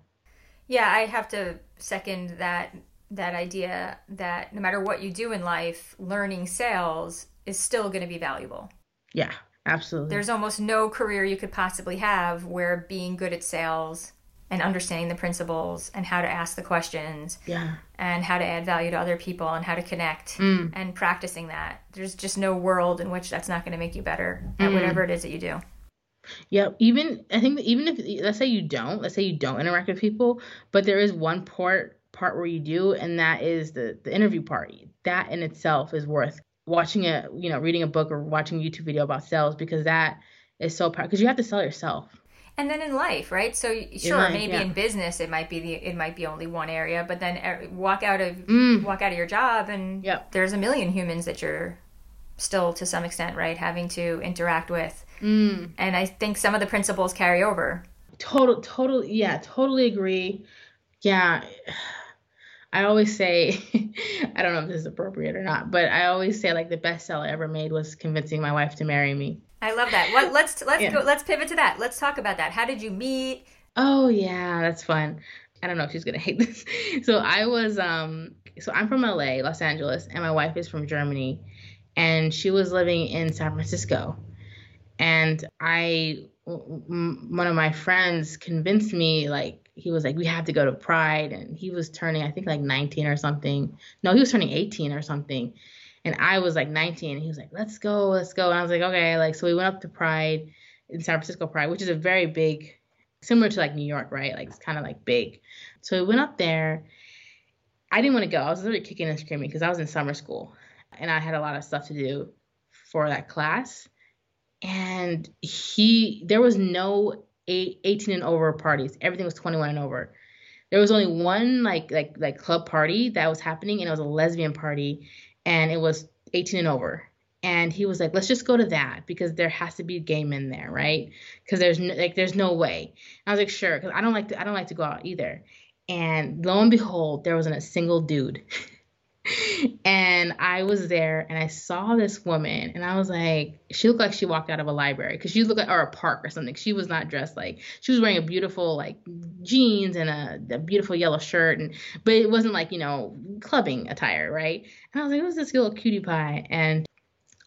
Yeah i have to second that that idea that no matter what you do in life learning sales is still going to be valuable. Yeah absolutely. There's almost no career you could possibly have where being good at sales and understanding the principles and how to ask the questions yeah. and how to add value to other people and how to connect mm. and practicing that. There's just no world in which that's not going to make you better at mm. whatever it is that you do. Yeah even i think even if let's say you don't let's say you don't interact with people but there is one part part where you do and that is the the interview part. That in itself is worth watching a you know reading a book or watching a youtube video about sales because that is so powerful because you have to sell yourself and then in life right so sure life, maybe yeah. in business it might be the it might be only one area but then walk out of mm. walk out of your job and yep. there's a million humans that you're still to some extent right having to interact with mm. and i think some of the principles carry over total total yeah totally agree yeah I always say, I don't know if this is appropriate or not, but I always say like the best sell I ever made was convincing my wife to marry me. I love that. What, let's let's yeah. go. Let's pivot to that. Let's talk about that. How did you meet? Oh yeah, that's fun. I don't know if she's gonna hate this. So I was um so I'm from LA, Los Angeles, and my wife is from Germany, and she was living in San Francisco, and I one of my friends convinced me like he was like we have to go to Pride, and he was turning I think like 19 or something. No, he was turning 18 or something, and I was like 19. And he was like, let's go, let's go, and I was like okay, like so we went up to Pride in San Francisco Pride, which is a very big similar to like New York, right? Like it's kind of like big. So we went up there. I didn't want to go. I was literally kicking and screaming because I was in summer school and I had a lot of stuff to do for that class. And he, there was no 18 and over parties. Everything was 21 and over. There was only one like like like club party that was happening, and it was a lesbian party, and it was 18 and over. And he was like let's just go to that because there has to be game in there right? Because there's no, like there's no way. And i was like sure because i don't like to i don't like to go out either. And lo and behold there wasn't a single dude and i was there and i saw this woman and i was like she looked like she walked out of a library because she looked like or a park or something she was not dressed like she was wearing a beautiful like jeans and a, a beautiful yellow shirt and but it wasn't like you know clubbing attire right and i was like who's this little cutie pie and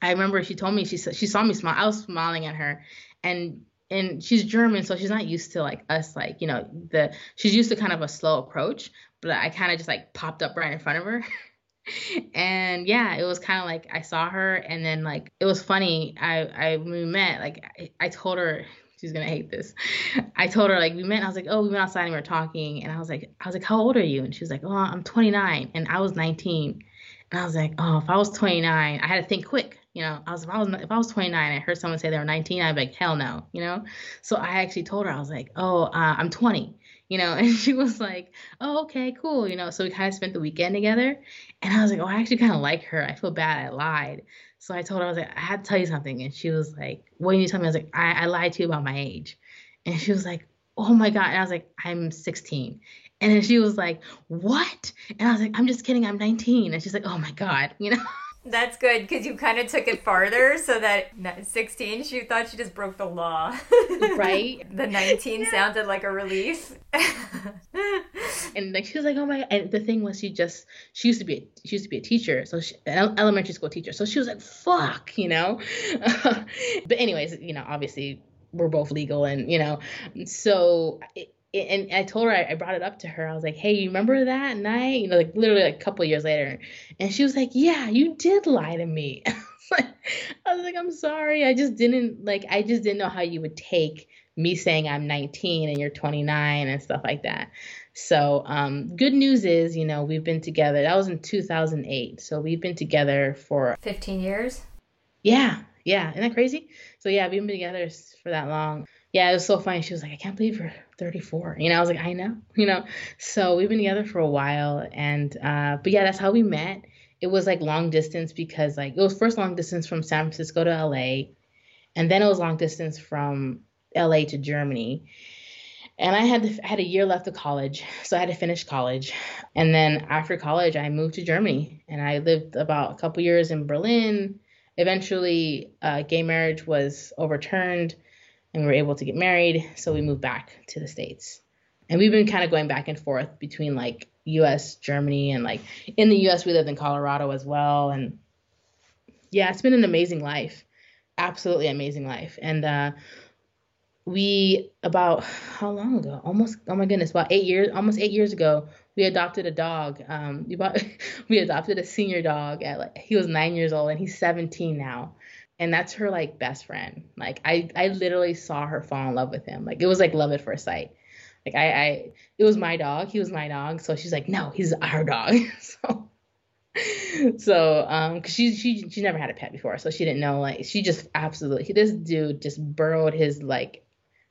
I remember she told me she she saw me smile. I was smiling at her, and and she's German, so she's not used to like us, like you know the she's used to kind of a slow approach. But I kind of just like popped up right in front of her. and yeah, it was kind of like I saw her, and then like it was funny. I I we met like I, I told her she's gonna hate this. I told her like we met. I was like, oh, we went outside and we were talking, and I was like, I was like, how old are you? And she was like, oh, I'm 29, and I was 19. And I was like, oh, if I was 29, I had to think quick. You know, I was if I was if I was 29, I heard someone say they were 19, I'd be like, hell no, you know. So I actually told her I was like, oh, uh, I'm 20, you know, and she was like, oh, okay, cool, you know. So we kind of spent the weekend together, and I was like, oh, I actually kind of like her. I feel bad I lied. So I told her I was like, I had to tell you something, and she was like, what do you tell me? I was like, I, I lied to you about my age, and she was like, oh my god, and I was like, I'm 16. And then she was like, What? And I was like, I'm just kidding, I'm 19. And she's like, Oh my God, you know? That's good because you kind of took it farther so that 16, she thought she just broke the law. Right? the 19 yeah. sounded like a relief. and like she was like, oh my, and the thing was, she just, she used to be, a, she used to be a teacher. So she, an elementary school teacher. So she was like, fuck, you know? but anyways, you know, obviously we're both legal and, you know, so it, and I told her I, brought it up to her. I was like, "Hey, you remember that night?" You know, like literally like a couple years later, and she was like, "Yeah, you did lie to me." I was like, "I'm sorry. I just didn't like. I just didn't know how you would take me saying I'm 19 and you're 29 and stuff like that." So, um, good news is, you know, we've been together. That was in 2008. So we've been together for 15 years. Yeah, yeah. Isn't that crazy? So yeah, we've been together for that long yeah, it was so funny. She was like, I can't believe you're 34. You know, I was like, I know, you know. So we've been together for a while, and uh, but yeah, that's how we met. It was like long distance because like it was first long distance from San Francisco to LA, and then it was long distance from LA to Germany. And I had to, I had a year left of college, so I had to finish college. And then after college, I moved to Germany, and I lived about a couple years in Berlin. Eventually, uh, gay marriage was overturned and we were able to get married. So we moved back to the States. And we've been kind of going back and forth between like US, Germany, and like in the US, we lived in Colorado as well. And yeah, it's been an amazing life. Absolutely amazing life. And uh, we, about how long ago? Almost, oh my goodness, about eight years, almost eight years ago, we adopted a dog. Um, we, bought, we adopted a senior dog at like, he was nine years old and he's 17 now and that's her like best friend. Like I I literally saw her fall in love with him. Like it was like love at first sight. Like I I it was my dog. He was my dog. So she's like, no, he's our dog. so so um cause she she she never had a pet before so she didn't know like she just absolutely this dude just burrowed his like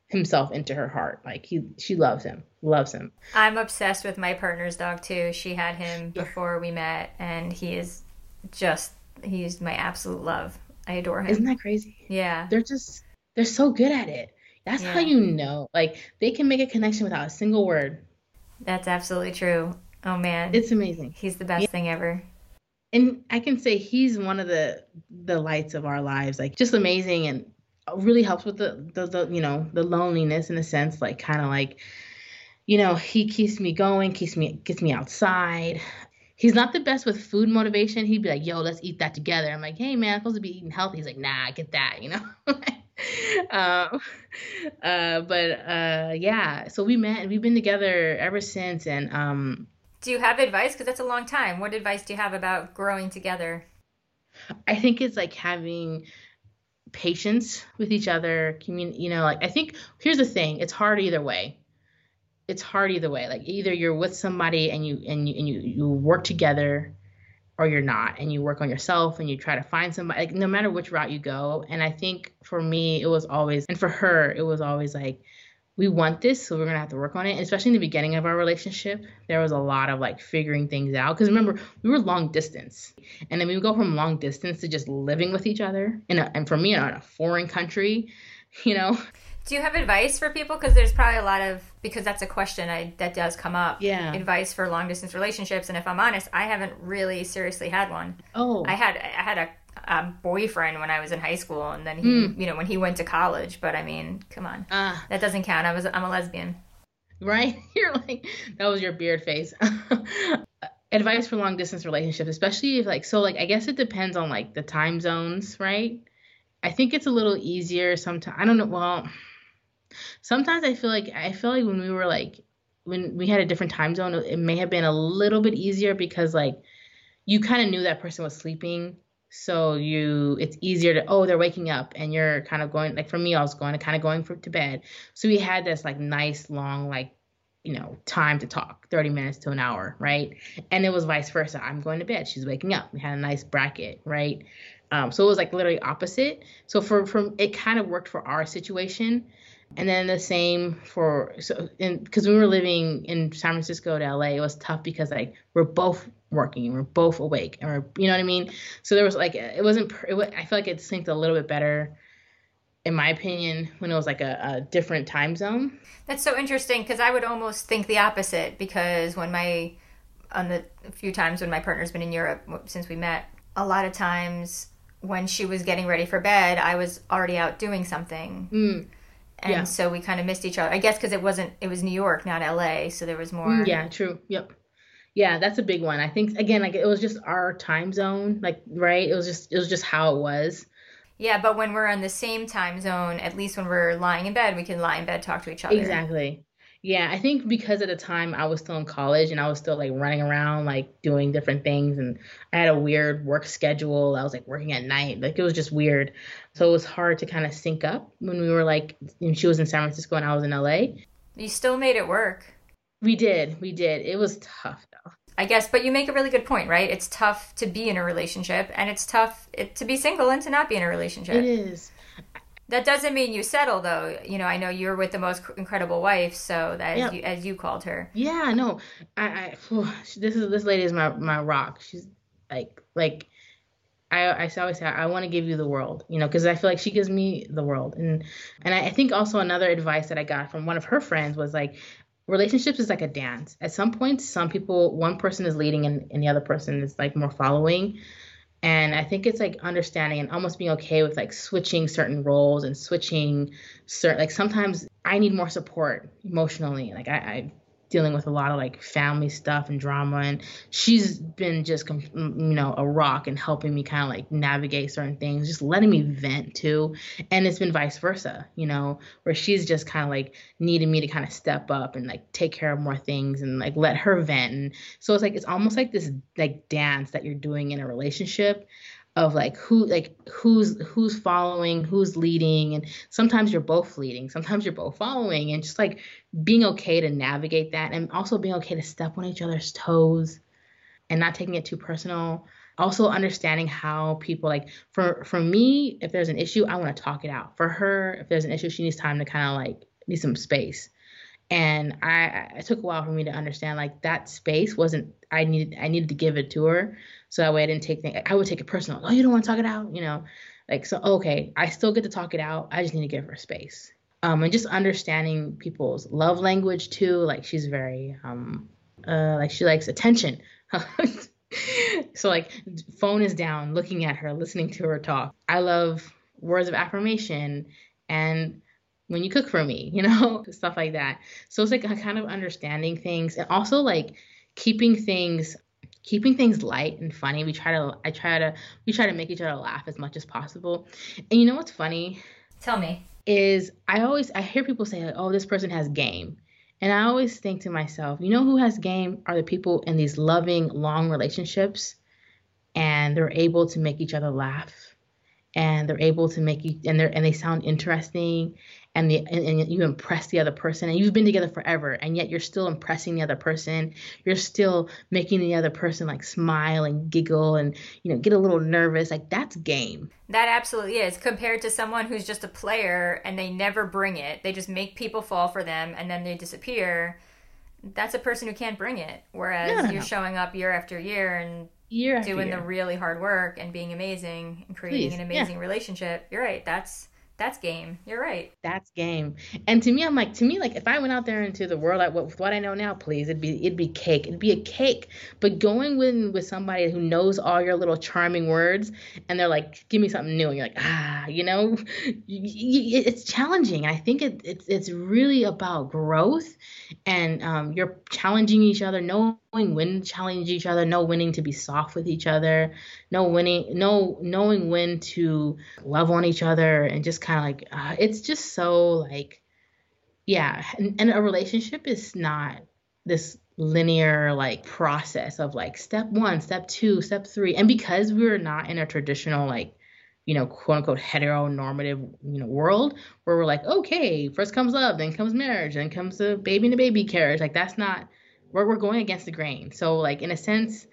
himself into her heart like he she loves him loves him i'm obsessed with my partner's dog too she had him before we met and he is just he's my absolute love I adore him. Isn't that crazy? Yeah. They're just they're so good at it. That's yeah. how you know. Like they can make a connection without a single word. That's absolutely true. Oh man. It's amazing. He's the best yeah. thing ever. And I can say he's one of the the lights of our lives. Like just amazing and really helps with the the, the you know, the loneliness in a sense, like kind of like you know, he keeps me going, keeps me gets me outside. He's not the best with food motivation. He'd be like, "Yo, let's eat that together." I'm like, "Hey, man, I'm supposed to be eating healthy." He's like, "Nah, get that," you know. um, uh, but uh, yeah, so we met and we've been together ever since. And um, do you have advice? Because that's a long time. What advice do you have about growing together? I think it's like having patience with each other. Commun- you know, like I think here's the thing: it's hard either way. It's hard either way. Like either you're with somebody and you and you and you, you work together or you're not and you work on yourself and you try to find somebody like no matter which route you go. And i think for me it was always and for her it was always like we want this so we're to have to work on it. And especially in the beginning of our relationship there was a lot of like figuring things out. Because remember we were long distance. And then we would go from long distance to just living with each other a, and for me in a foreign country you know do you have advice for people? Because there's probably a lot of because that's a question I, that does come up. Yeah. Advice for long distance relationships, and if I'm honest, I haven't really seriously had one. Oh. I had I had a, boyfriend when I was in high school, and then he, mm. you know, when he went to college. But I mean, come on, uh, that doesn't count. I was I'm a lesbian. Right? You're like that was your beard face. advice for long distance relationships, especially if like so like I guess it depends on like the time zones, right? I think it's a little easier sometimes. I don't know. Well sometimes I feel like I feel like when we were like when we had a different time zone, it may have been a little bit easier because like you kind of knew that person was sleeping. So you, it's easier to, oh, they're waking up and you're kind of going, like for me, I was going to kind of going for, to bed. So we had this like nice long, like, you know, time to talk, 30 minutes to an hour, right? And it was vice versa. I'm going to bed. She's waking up. We had a nice bracket, right? Um, so it was like literally opposite. So for, from, it kind of worked for our situation and then the same for so because we were living in San Francisco to LA, it was tough because like we're both working, and we're both awake, and we're you know what I mean. So there was like it wasn't. It, I feel like it synced a little bit better, in my opinion, when it was like a, a different time zone. That's so interesting because I would almost think the opposite because when my on the few times when my partner's been in Europe since we met, a lot of times when she was getting ready for bed, I was already out doing something. Mm and yeah. so we kind of missed each other. I guess because it wasn't it was New York, not L.A., so there was more. Yeah, true. Yep. Yeah, that's a big one. I think again, like it was just our time zone, like right. It was just it was just how it was. Yeah, but when we're on the same time zone, at least when we're lying in bed, we can lie in bed, talk to each other. Exactly. Yeah, I think because at the time I was still in college and I was still like running around, like doing different things, and I had a weird work schedule. I was like working at night, like it was just weird. So it was hard to kind of sync up when we were like, and she was in San Francisco and I was in LA. You still made it work. We did, we did. It was tough though. I guess, but you make a really good point, right? It's tough to be in a relationship, and it's tough to be single and to not be in a relationship. It is. That doesn't mean you settle, though. You know, I know you're with the most incredible wife, so that as, you, as you called her. Yeah, no, I, I this is this lady is my my rock. She's like like I, I always say I want to give you the world, you know, because I feel like she gives me the world, and and I, think also another advice that I got from one of her friends was like, relationships is like a dance. At some point, some people, one person is leading and, and the other person is like more following. And I think it's like understanding and almost being okay with like switching certain roles and switching certain, like sometimes I need more support emotionally. Like I, I dealing with a lot of like family stuff and drama and she's been just you know a rock and helping me kind of like navigate certain things just letting me vent too. And it's been vice versa you know where she's just kind of like needing me to kind of step up and like take care of more things and like let her vent. And so it's like it's almost like this like dance that you're doing in a relationship of like who like who's who's following who's leading and sometimes you're both leading sometimes you're both following and just like being okay to navigate that and also being okay to step on each other's toes and not taking it too personal. Also understanding how people like for for me if there's an issue i want to talk it out. For her if there's an issue she needs time to kind of like need some space. And I, it took a while for me to understand like that space wasn't I needed I needed to give it to her so that way I didn't take things, I would take it personal. Oh, you don't want to talk it out, you know? Like, so, okay, I still get to talk it out. I just need to give her space. Um, and just understanding people's love language too. Like, she's very, um, uh, like she likes attention. so like phone is down, looking at her, listening to her talk. I love words of affirmation and when you cook for me, you know, stuff like that. So it's like kind of understanding things and also like keeping things keeping things light and funny. We try to I try to we try to make each other laugh as much as possible. And you know what's funny? Tell me. Is I always I hear people say like, "Oh, this person has game." And I always think to myself, you know who has game are the people in these loving long relationships and they're able to make each other laugh and they're able to make you and they're and they sound interesting and the and, and, you impress the other person and you've been together forever and yet you're still impressing the other person. You're still making the other person like smile and giggle and you know get a little nervous. Like that's game. That absolutely is compared to someone who's just a player and they never bring it. They just make people fall for them and then they disappear. That's a person who can't bring it whereas no, no, you're no. showing up year after year and year doing year. the really hard work and being amazing and creating Please. an amazing yeah. relationship. You're right. That's that's game. You're right. That's game. And to me, I'm like, to me, like, if I went out there into the world, like, with what I know now, please, it'd be, it'd be cake. It'd be a cake. But going with with somebody who knows all your little charming words, and they're like, give me something new, and you're like, ah, you know, it's challenging. I think it, it's it's really about growth, and um, you're challenging each other, knowing when to challenge each other, know winning to be soft with each other, know winning, know knowing when to love on each other, and just kind of like uh, it's just so like yeah and, and a relationship is not this linear like process of like step one step two step three and because we're not in a traditional like you know quote unquote heteronormative you know world where we're like okay first comes love then comes marriage then comes the baby and the baby carriage like that's not we're, we're going against the grain so like in a sense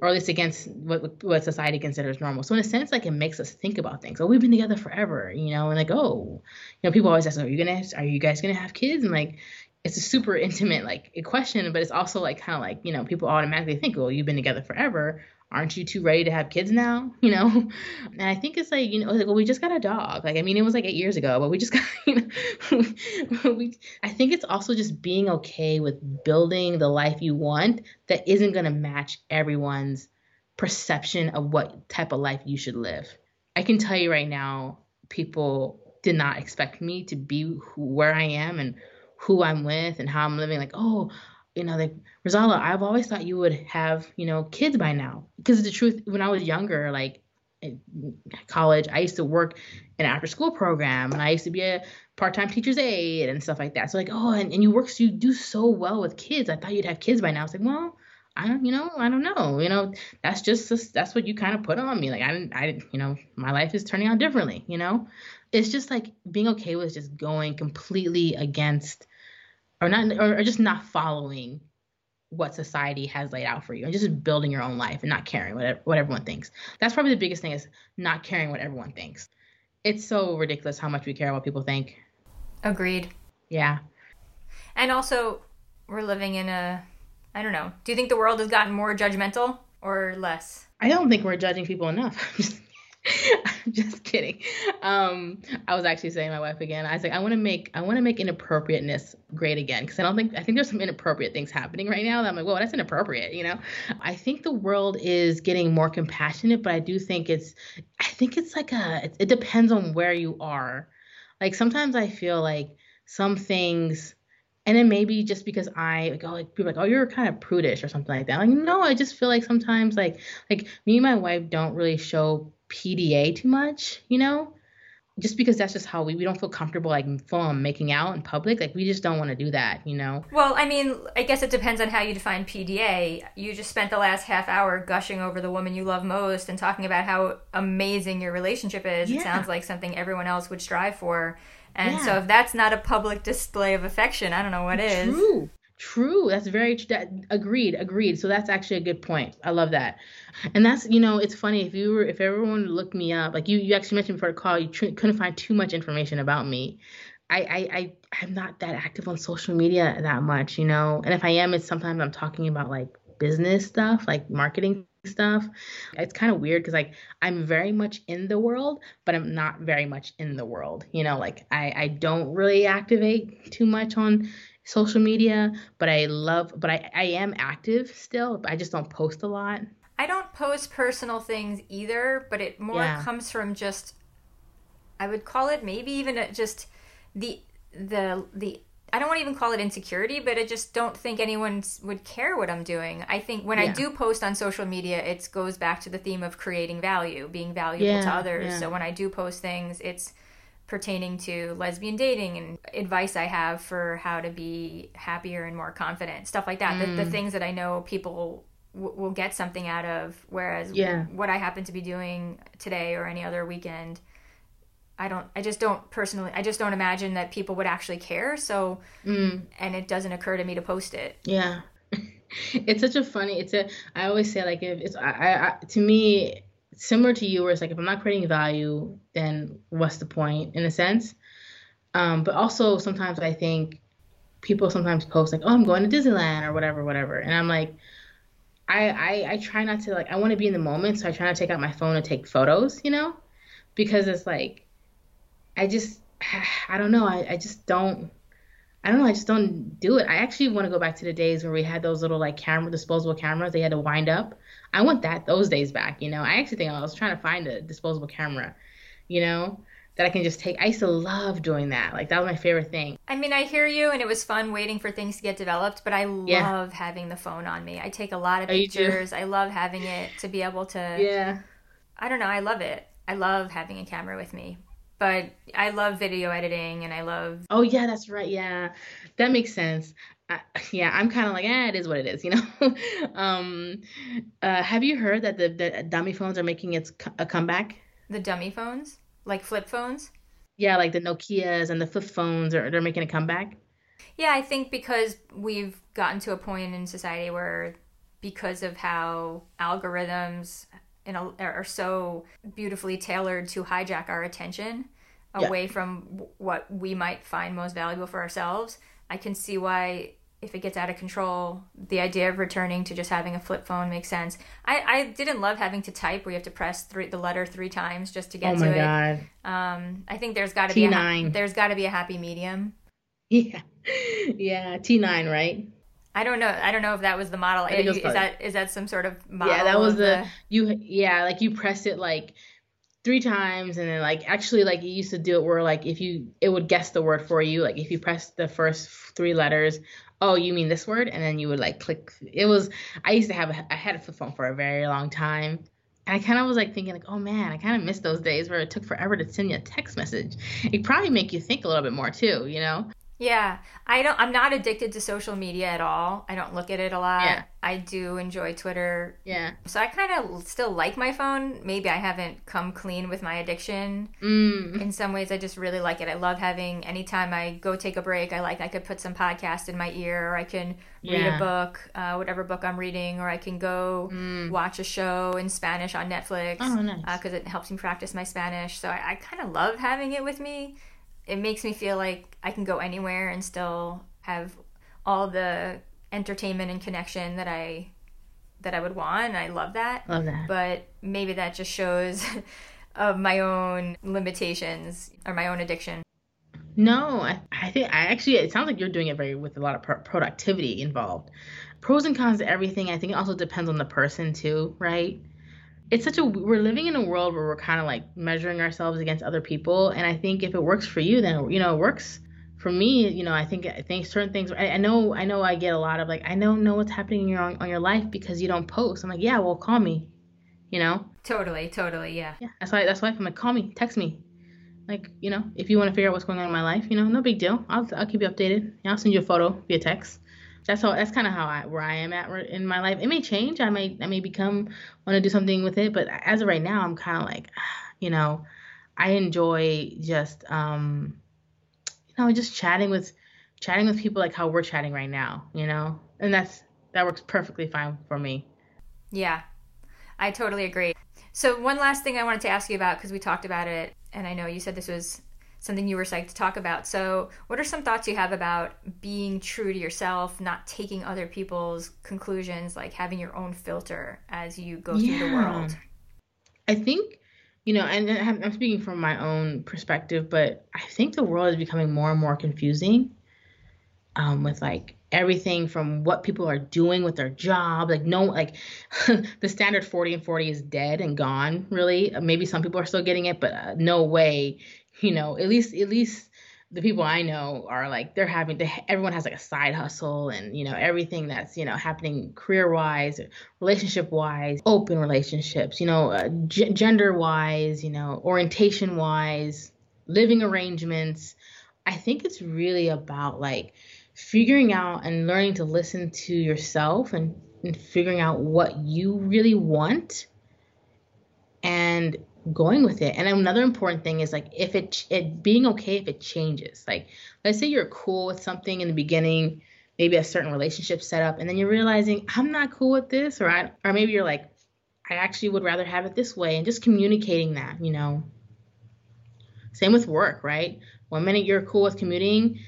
or at least against what what society considers normal. So in a sense, like it makes us think about things. Oh, we've been together forever, you know, and like, oh, you know, people always ask, are you gonna, are you guys gonna have kids? And like, it's a super intimate like a question, but it's also like kind of like you know, people automatically think, well, you've been together forever aren't you too ready to have kids now? You know? And I think it's like, you know, like, well, we just got a dog. Like, I mean, it was like eight years ago, but we just got, you know, we, I think it's also just being okay with building the life you want that isn't going to match everyone's perception of what type of life you should live. I can tell you right now, people did not expect me to be who, where I am and who I'm with and how I'm living. Like, oh, you know, like Rizala, I've always thought you would have, you know, kids by now. Because the truth, when I was younger, like in college, I used to work in an after school program and I used to be a part time teacher's aide and stuff like that. So like, oh, and, and you work, so you do so well with kids. I thought you'd have kids by now. It's like, well, I don't, you know, I don't know. You know, that's just that's what you kind of put on me. Like I didn't, I, didn't, you know, my life is turning out differently. You know, it's just like being okay with just going completely against or not or, or just not following what society has laid out for you and just building your own life and not caring what, what everyone thinks. That's probably the biggest thing is not caring what everyone thinks. It's so ridiculous how much we care what people think. Agreed. Yeah. And also, we're living in a, I don't know. Do you think the world has gotten more judgmental or less? I don't think we're judging people enough. just kidding. Um, I was actually saying my wife again. I was like, I want to make I want to make inappropriateness great again because I don't think I think there's some inappropriate things happening right now that I'm like, well, that's inappropriate. You know, I think the world is getting more compassionate, but I do think it's I think it's like a it, it depends on where you are. Like sometimes I feel like some things and then maybe just because I like, oh, like people like, oh, you're kind of prudish or something like that. Like, no, I just feel like sometimes like like me and my wife don't really show PDA too much, you know? Just because that's just how we, we don't feel comfortable like full making out in public. Like we just don't want to do that, you know? Well, I mean, I guess it depends on how you define PDA. You just spent the last half hour gushing over the woman you love most and talking about how amazing your relationship is. Yeah. It sounds like something everyone else would strive for. And yeah. so if that's not a public display of affection, I don't know what is. True. True. That's very that, agreed. Agreed. So that's actually a good point. I love that. And that's you know it's funny if you were if everyone looked me up like you you actually mentioned before the call you tr- couldn't find too much information about me. I, I I I'm not that active on social media that much, you know. And if I am, it's sometimes I'm talking about like business stuff, like marketing stuff. It's kind of weird because like I'm very much in the world, but I'm not very much in the world. You know, like I I don't really activate too much on social media, but I love, but I, I am active still. I just don't post a lot. I don't post personal things either, but it more Yeah. comes from just I would call it maybe even just the the the I don't want to even call it insecurity, but I just don't think anyone would care what I'm doing. I think when I do post on social media, it goes back to the theme of creating value, being valuable to others. yeah. So when I do post things, it's pertaining to lesbian dating and advice I have for how to be happier and more confident, stuff like that. The, Mm. the things that I know people w- will get something out of. Whereas Yeah. what I happen to be doing today or any other weekend, I don't. I just don't personally. I just don't imagine that people would actually care. So, Mm. and it doesn't occur to me to post it. Yeah. it's such a funny, it's a, I always say like, if it's, I, I- to me, similar to you, where it's like, if I'm not creating value, then what's the point in a sense? Um, but also sometimes I think people sometimes post like, oh, I'm going to Disneyland or whatever, whatever. And I'm like, I, I, I try not to like, I want to be in the moment. So I try not to take out my phone and take photos, you know, because it's like, I just, I don't know. I, I just don't, I don't know. I just don't do it. I actually want to go back to the days where we had those little like camera, disposable cameras. They had to wind up. I want that those days back. You know, I actually think I was trying to find a disposable camera, you know, that I can just take. I used to love doing that. Like that was my favorite thing. I mean, I hear you, and it was fun waiting for things to get developed. But I Yeah. love having the phone on me. I take a lot of Oh, pictures. I love having it to be able to. Yeah. I don't know. I love it. I love having a camera with me. But I love video editing, and I love Oh yeah, that's right. Yeah, that makes sense. I, yeah, I'm kind of like, eh, it is what it is, you know. um, uh, have you heard that the, the dummy phones are making its co- a comeback? the dummy phones, like flip phones. Yeah, like the Nokia's and the flip phones are they're making a comeback. Yeah, I think because we've gotten to a point in society where, because of how algorithms in a, are so beautifully tailored to hijack our attention Yeah. away from what we might find most valuable for ourselves, I can see why. If it gets out of control, the idea of returning to just having a flip phone makes sense. I, I didn't love having to type where you have to press three, the letter three times just to get oh to my it. god. Um, I think there's got to be a, there's got to be a happy medium. Yeah, yeah. T9, right? I don't know. I don't know if that was the model. is, is that is that some sort of model? Yeah, that was of the you. Yeah, like you press it like three times, and then like actually like you used to do it where like if you it would guess the word for you. Like if you press the first three letters, oh you mean this word, and then you would like click. It was I used to have a, I had a flip phone for a very long time. And I kind of was like thinking like, oh man, I kind of miss those days where it took forever to send you a text message. It probably make you think a little bit more too, you know? Yeah, I don't. I'm not addicted to social media at all. I don't look at it a lot. Yeah. I do enjoy Twitter, Yeah. so I kind of still like my phone. Maybe I haven't come clean with my addiction. Mm. In some ways, I just really like it. I love having anytime I go take a break. I like I could put some podcast in my ear, or I can read a book, uh, whatever book I'm reading, or I can go Mm. watch a show in Spanish on Netflix. Oh, nice. because it helps me practice my Spanish. So I, I kind of love having it with me. It makes me feel like I can go anywhere and still have all the entertainment and connection that I that I would want. I love that. Love that. But maybe that just shows of my own limitations or my own addiction. No, I, I think I actually it sounds like you're doing it very with a lot of pro- productivity involved. Pros and cons to everything. I think it also depends on the person too, right? It's such a we're living in a world where we're kind of like measuring ourselves against other people, and I think if it works for you, then you know it works for me. You know, I think I think certain things. I, I know I know I get a lot of like I don't know what's happening in your on your life because you don't post. I'm like, yeah, well, call me. You know, Totally, totally, yeah. yeah, that's why. That's why I'm like, call me, text me. Like, you know, if you want to figure out what's going on in my life, you know, no big deal. I'll I'll keep you updated. Yeah, I'll send you a photo via text. That's how. That's kind of how I where I am at in my life. It may change. I may I may become want to do something with it, but as of right now, I'm kind of like, you know, I enjoy just um, know, just chatting with chatting with people like how we're chatting right now. You know, and that's that works perfectly fine for me. Yeah, I totally agree. So, one last thing I wanted to ask you about because we talked about it, and I know you said this was something you were psyched to talk about. So, what are some thoughts you have about being true to yourself, not taking other people's conclusions, like having your own filter as you go through the Yeah. world? I think, you know, and I'm speaking from my own perspective, but I think the world is becoming more and more confusing. um, with like everything from what people are doing with their job. Like no, like the standard 40 and 40 is dead and gone. Really, maybe some people are still getting it, but uh, no way. You know, at least at least the people I know are like they're having to, everyone has like a side hustle and you know everything that's you know happening career wise, relationship wise, open relationships, you know, uh, g- gender wise, you know, orientation wise, living arrangements. I think it's really about like figuring out and learning to listen to yourself and, and figuring out what you really want and going with it. And another important thing is like if it it being okay if it changes. Like let's say you're cool with something in the beginning, maybe a certain relationship set up, and then you're realizing I'm not cool with this, or I or maybe you're like I actually would rather have it this way, and just communicating that, you know. Same with work, right? One minute you're cool with commuting,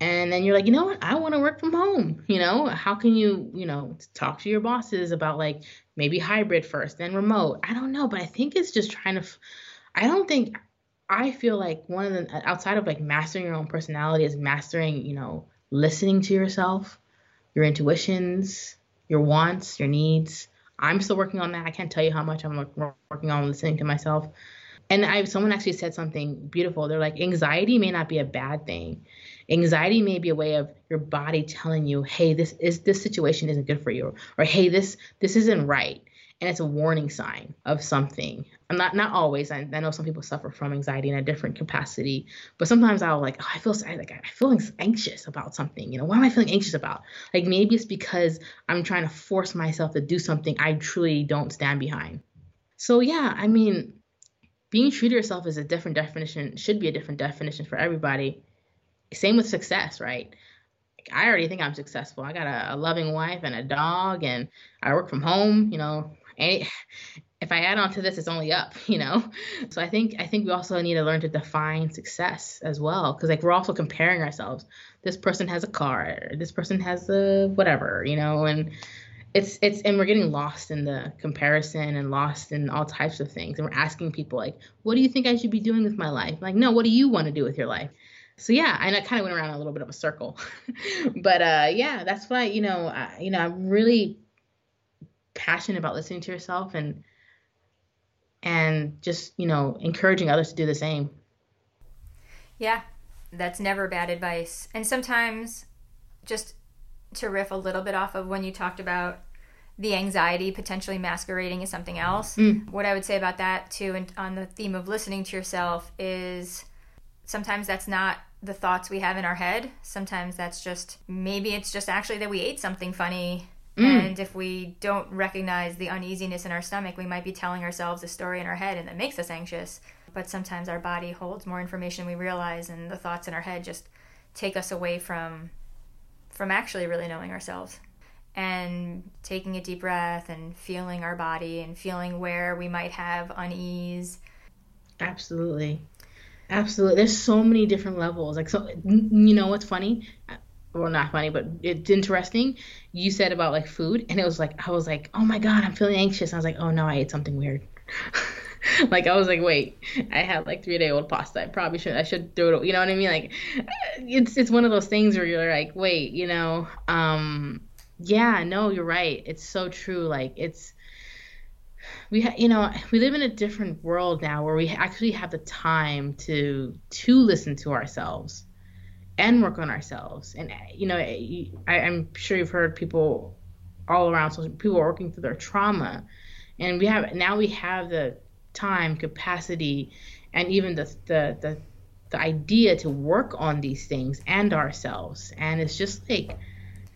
and then you're like, you know what? I want to work from home. You know, how can you, you know, talk to your bosses about like maybe hybrid first, then remote? I don't know, but I think it's just trying to. I don't think. I feel like one of the outside of like mastering your own personality is mastering, you know, listening to yourself, your intuitions, your wants, your needs. I'm still working on that. I can't tell you how much I'm working on listening to myself. And I someone actually said something beautiful. They're like anxiety may not be a bad thing Anxiety may be a way of your body telling you, "Hey, this is this situation isn't good for you," or "Hey, this this isn't right." And it's a warning sign of something. I'm not not always. I, I know some people suffer from anxiety in a different capacity, but sometimes I'll like, oh, I feel like I feel anxious about something. You know, what am I feeling anxious about? Like maybe it's because I'm trying to force myself to do something I truly don't stand behind. So yeah, I mean, being true to yourself is a different definition. Should be a different definition for everybody same with success, right? I already think I'm successful. I got a, a, loving wife and a dog, and I work from home. You know, and if I add on to this, it's only up. You know, so I think I think we also need to learn to define success as well, because like we're also comparing ourselves. This person has a car. This person has a whatever. You know, and it's it's and we're getting lost in the comparison and lost in all types of things. And we're asking people like, what do you think I should be doing with my life? Like, no, what do you want to do with your life? So yeah, and I kind of went around a little bit of a circle, but uh, yeah, that's why you know, I, you know, I'm really passionate about listening to yourself and and just you know encouraging others to do the same. Yeah, that's never bad advice, and sometimes just to riff a little bit off of when you talked about the anxiety potentially masquerading as something else. Mm. What I would say about that too, and on the theme of listening to yourself, is sometimes that's not the thoughts we have in our head. Sometimes that's just maybe it's just actually that we ate something funny. Mm. And if we don't recognize the uneasiness in our stomach, we might be telling ourselves a story in our head and that makes us anxious. But sometimes our body holds more information we realize and the thoughts in our head just take us away from from actually really knowing ourselves. And taking a deep breath and feeling our body and feeling where we might have unease. Absolutely. Absolutely. There's so many different levels. Like, so, you know what's funny? Well, not funny, but it's interesting. You said about like food, and it was like, I was like, oh my God, I'm feeling anxious. I was like, oh no, I ate something weird. like, I was like, wait, I had like three day old pasta. I probably should, I should throw it, you know what I mean? Like, it's, it's one of those things where you're like, wait, you know, um, yeah, no, you're right. It's so true. Like, it's, we ha- you know we live in a different world now where we actually have the time to to listen to ourselves and work on ourselves. And you know eh, I, i'm sure you've heard people all around so people are working through their trauma. And we have now we have the time capacity and even the the the, the idea to work on these things and ourselves. And it's just like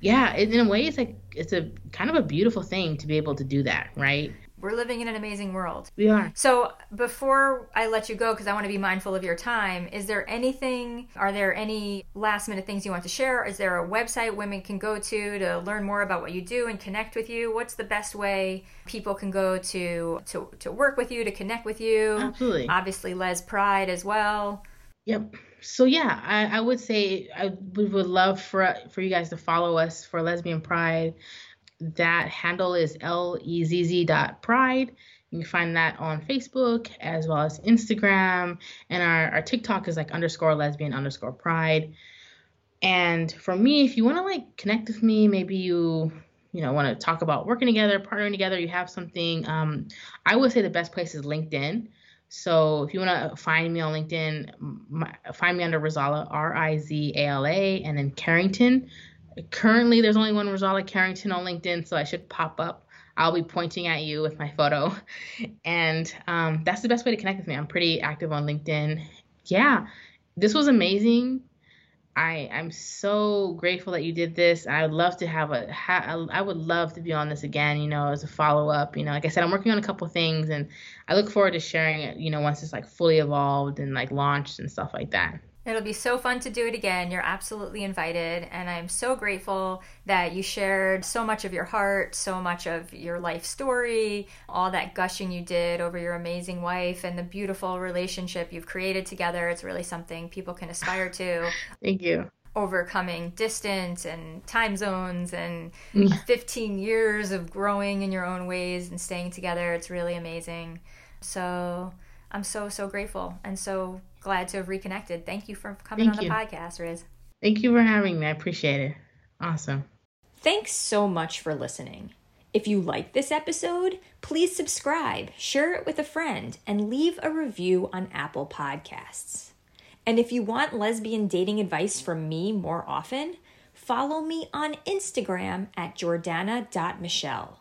yeah in a way it's like it's a kind of a beautiful thing to be able to do that right we're living in an amazing world. We are. So, before I let you go, because I want to be mindful of your time, is there anything, are there any last minute things you want to share? Is there a website women can go to to learn more about what you do and connect with you? What's the best way people can go to, to, to work with you, to connect with you? Absolutely. Obviously, Lezz Pride as well. Yep. So yeah, I, I would say I we would love for for you guys to follow us for Lesbian Pride. That handle is lezz dot pride. You can find that on Facebook as well as Instagram. And our, our TikTok is like underscore lesbian underscore pride. And for me, if you want to like connect with me, maybe you you know want to talk about working together, partnering together, you have something. Um, I would say the best place is LinkedIn. So if you want to find me on LinkedIn, my, find me under Rizala, R I Z A L A, and then Carrington. Currently, there's only one Rizala Carrington on LinkedIn, so I should pop up. I'll be pointing at you with my photo. And um, that's the best way to connect with me. I'm pretty active on LinkedIn. Yeah, this was amazing. I I'm so grateful that you did this. I would love to have a ha, I would love to be on this again. You know, as a follow up. You know, like I said, I'm working on a couple things, and I look forward to sharing it. You know, once it's like fully evolved and like launched and stuff like that. It'll be so fun to do it again. You're absolutely invited. And I'm so grateful that you shared so much of your heart, so much of your life story, all that gushing you did over your amazing wife and the beautiful relationship you've created together. It's really something people can aspire to. Thank you. Overcoming distance and time zones and mm. 15 years of growing in your own ways and staying together. It's really amazing. So I'm so, so grateful and so glad to have reconnected. Thank you for coming Thank on the podcast, Riz. Thank you for having me. I appreciate it. Awesome. Thanks so much for listening. If you like this episode, please subscribe, share it with a friend, and leave a review on Apple Podcasts. And if you want lesbian dating advice from me more often, follow me on Instagram at jordana.michelle.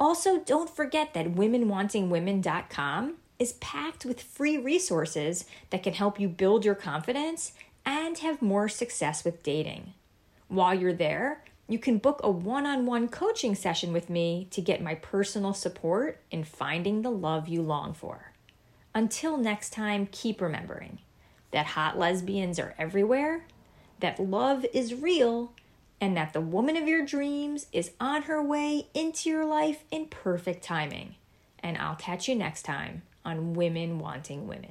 Also, don't forget that womenwantingwomen.com is packed with free resources that can help you build your confidence and have more success with dating. While you're there, you can book a one on one coaching session with me to get my personal support in finding the love you long for. Until next time, keep remembering that hot lesbians are everywhere, that love is real, and that the woman of your dreams is on her way into your life in perfect timing. And I'll catch you next time on women wanting women.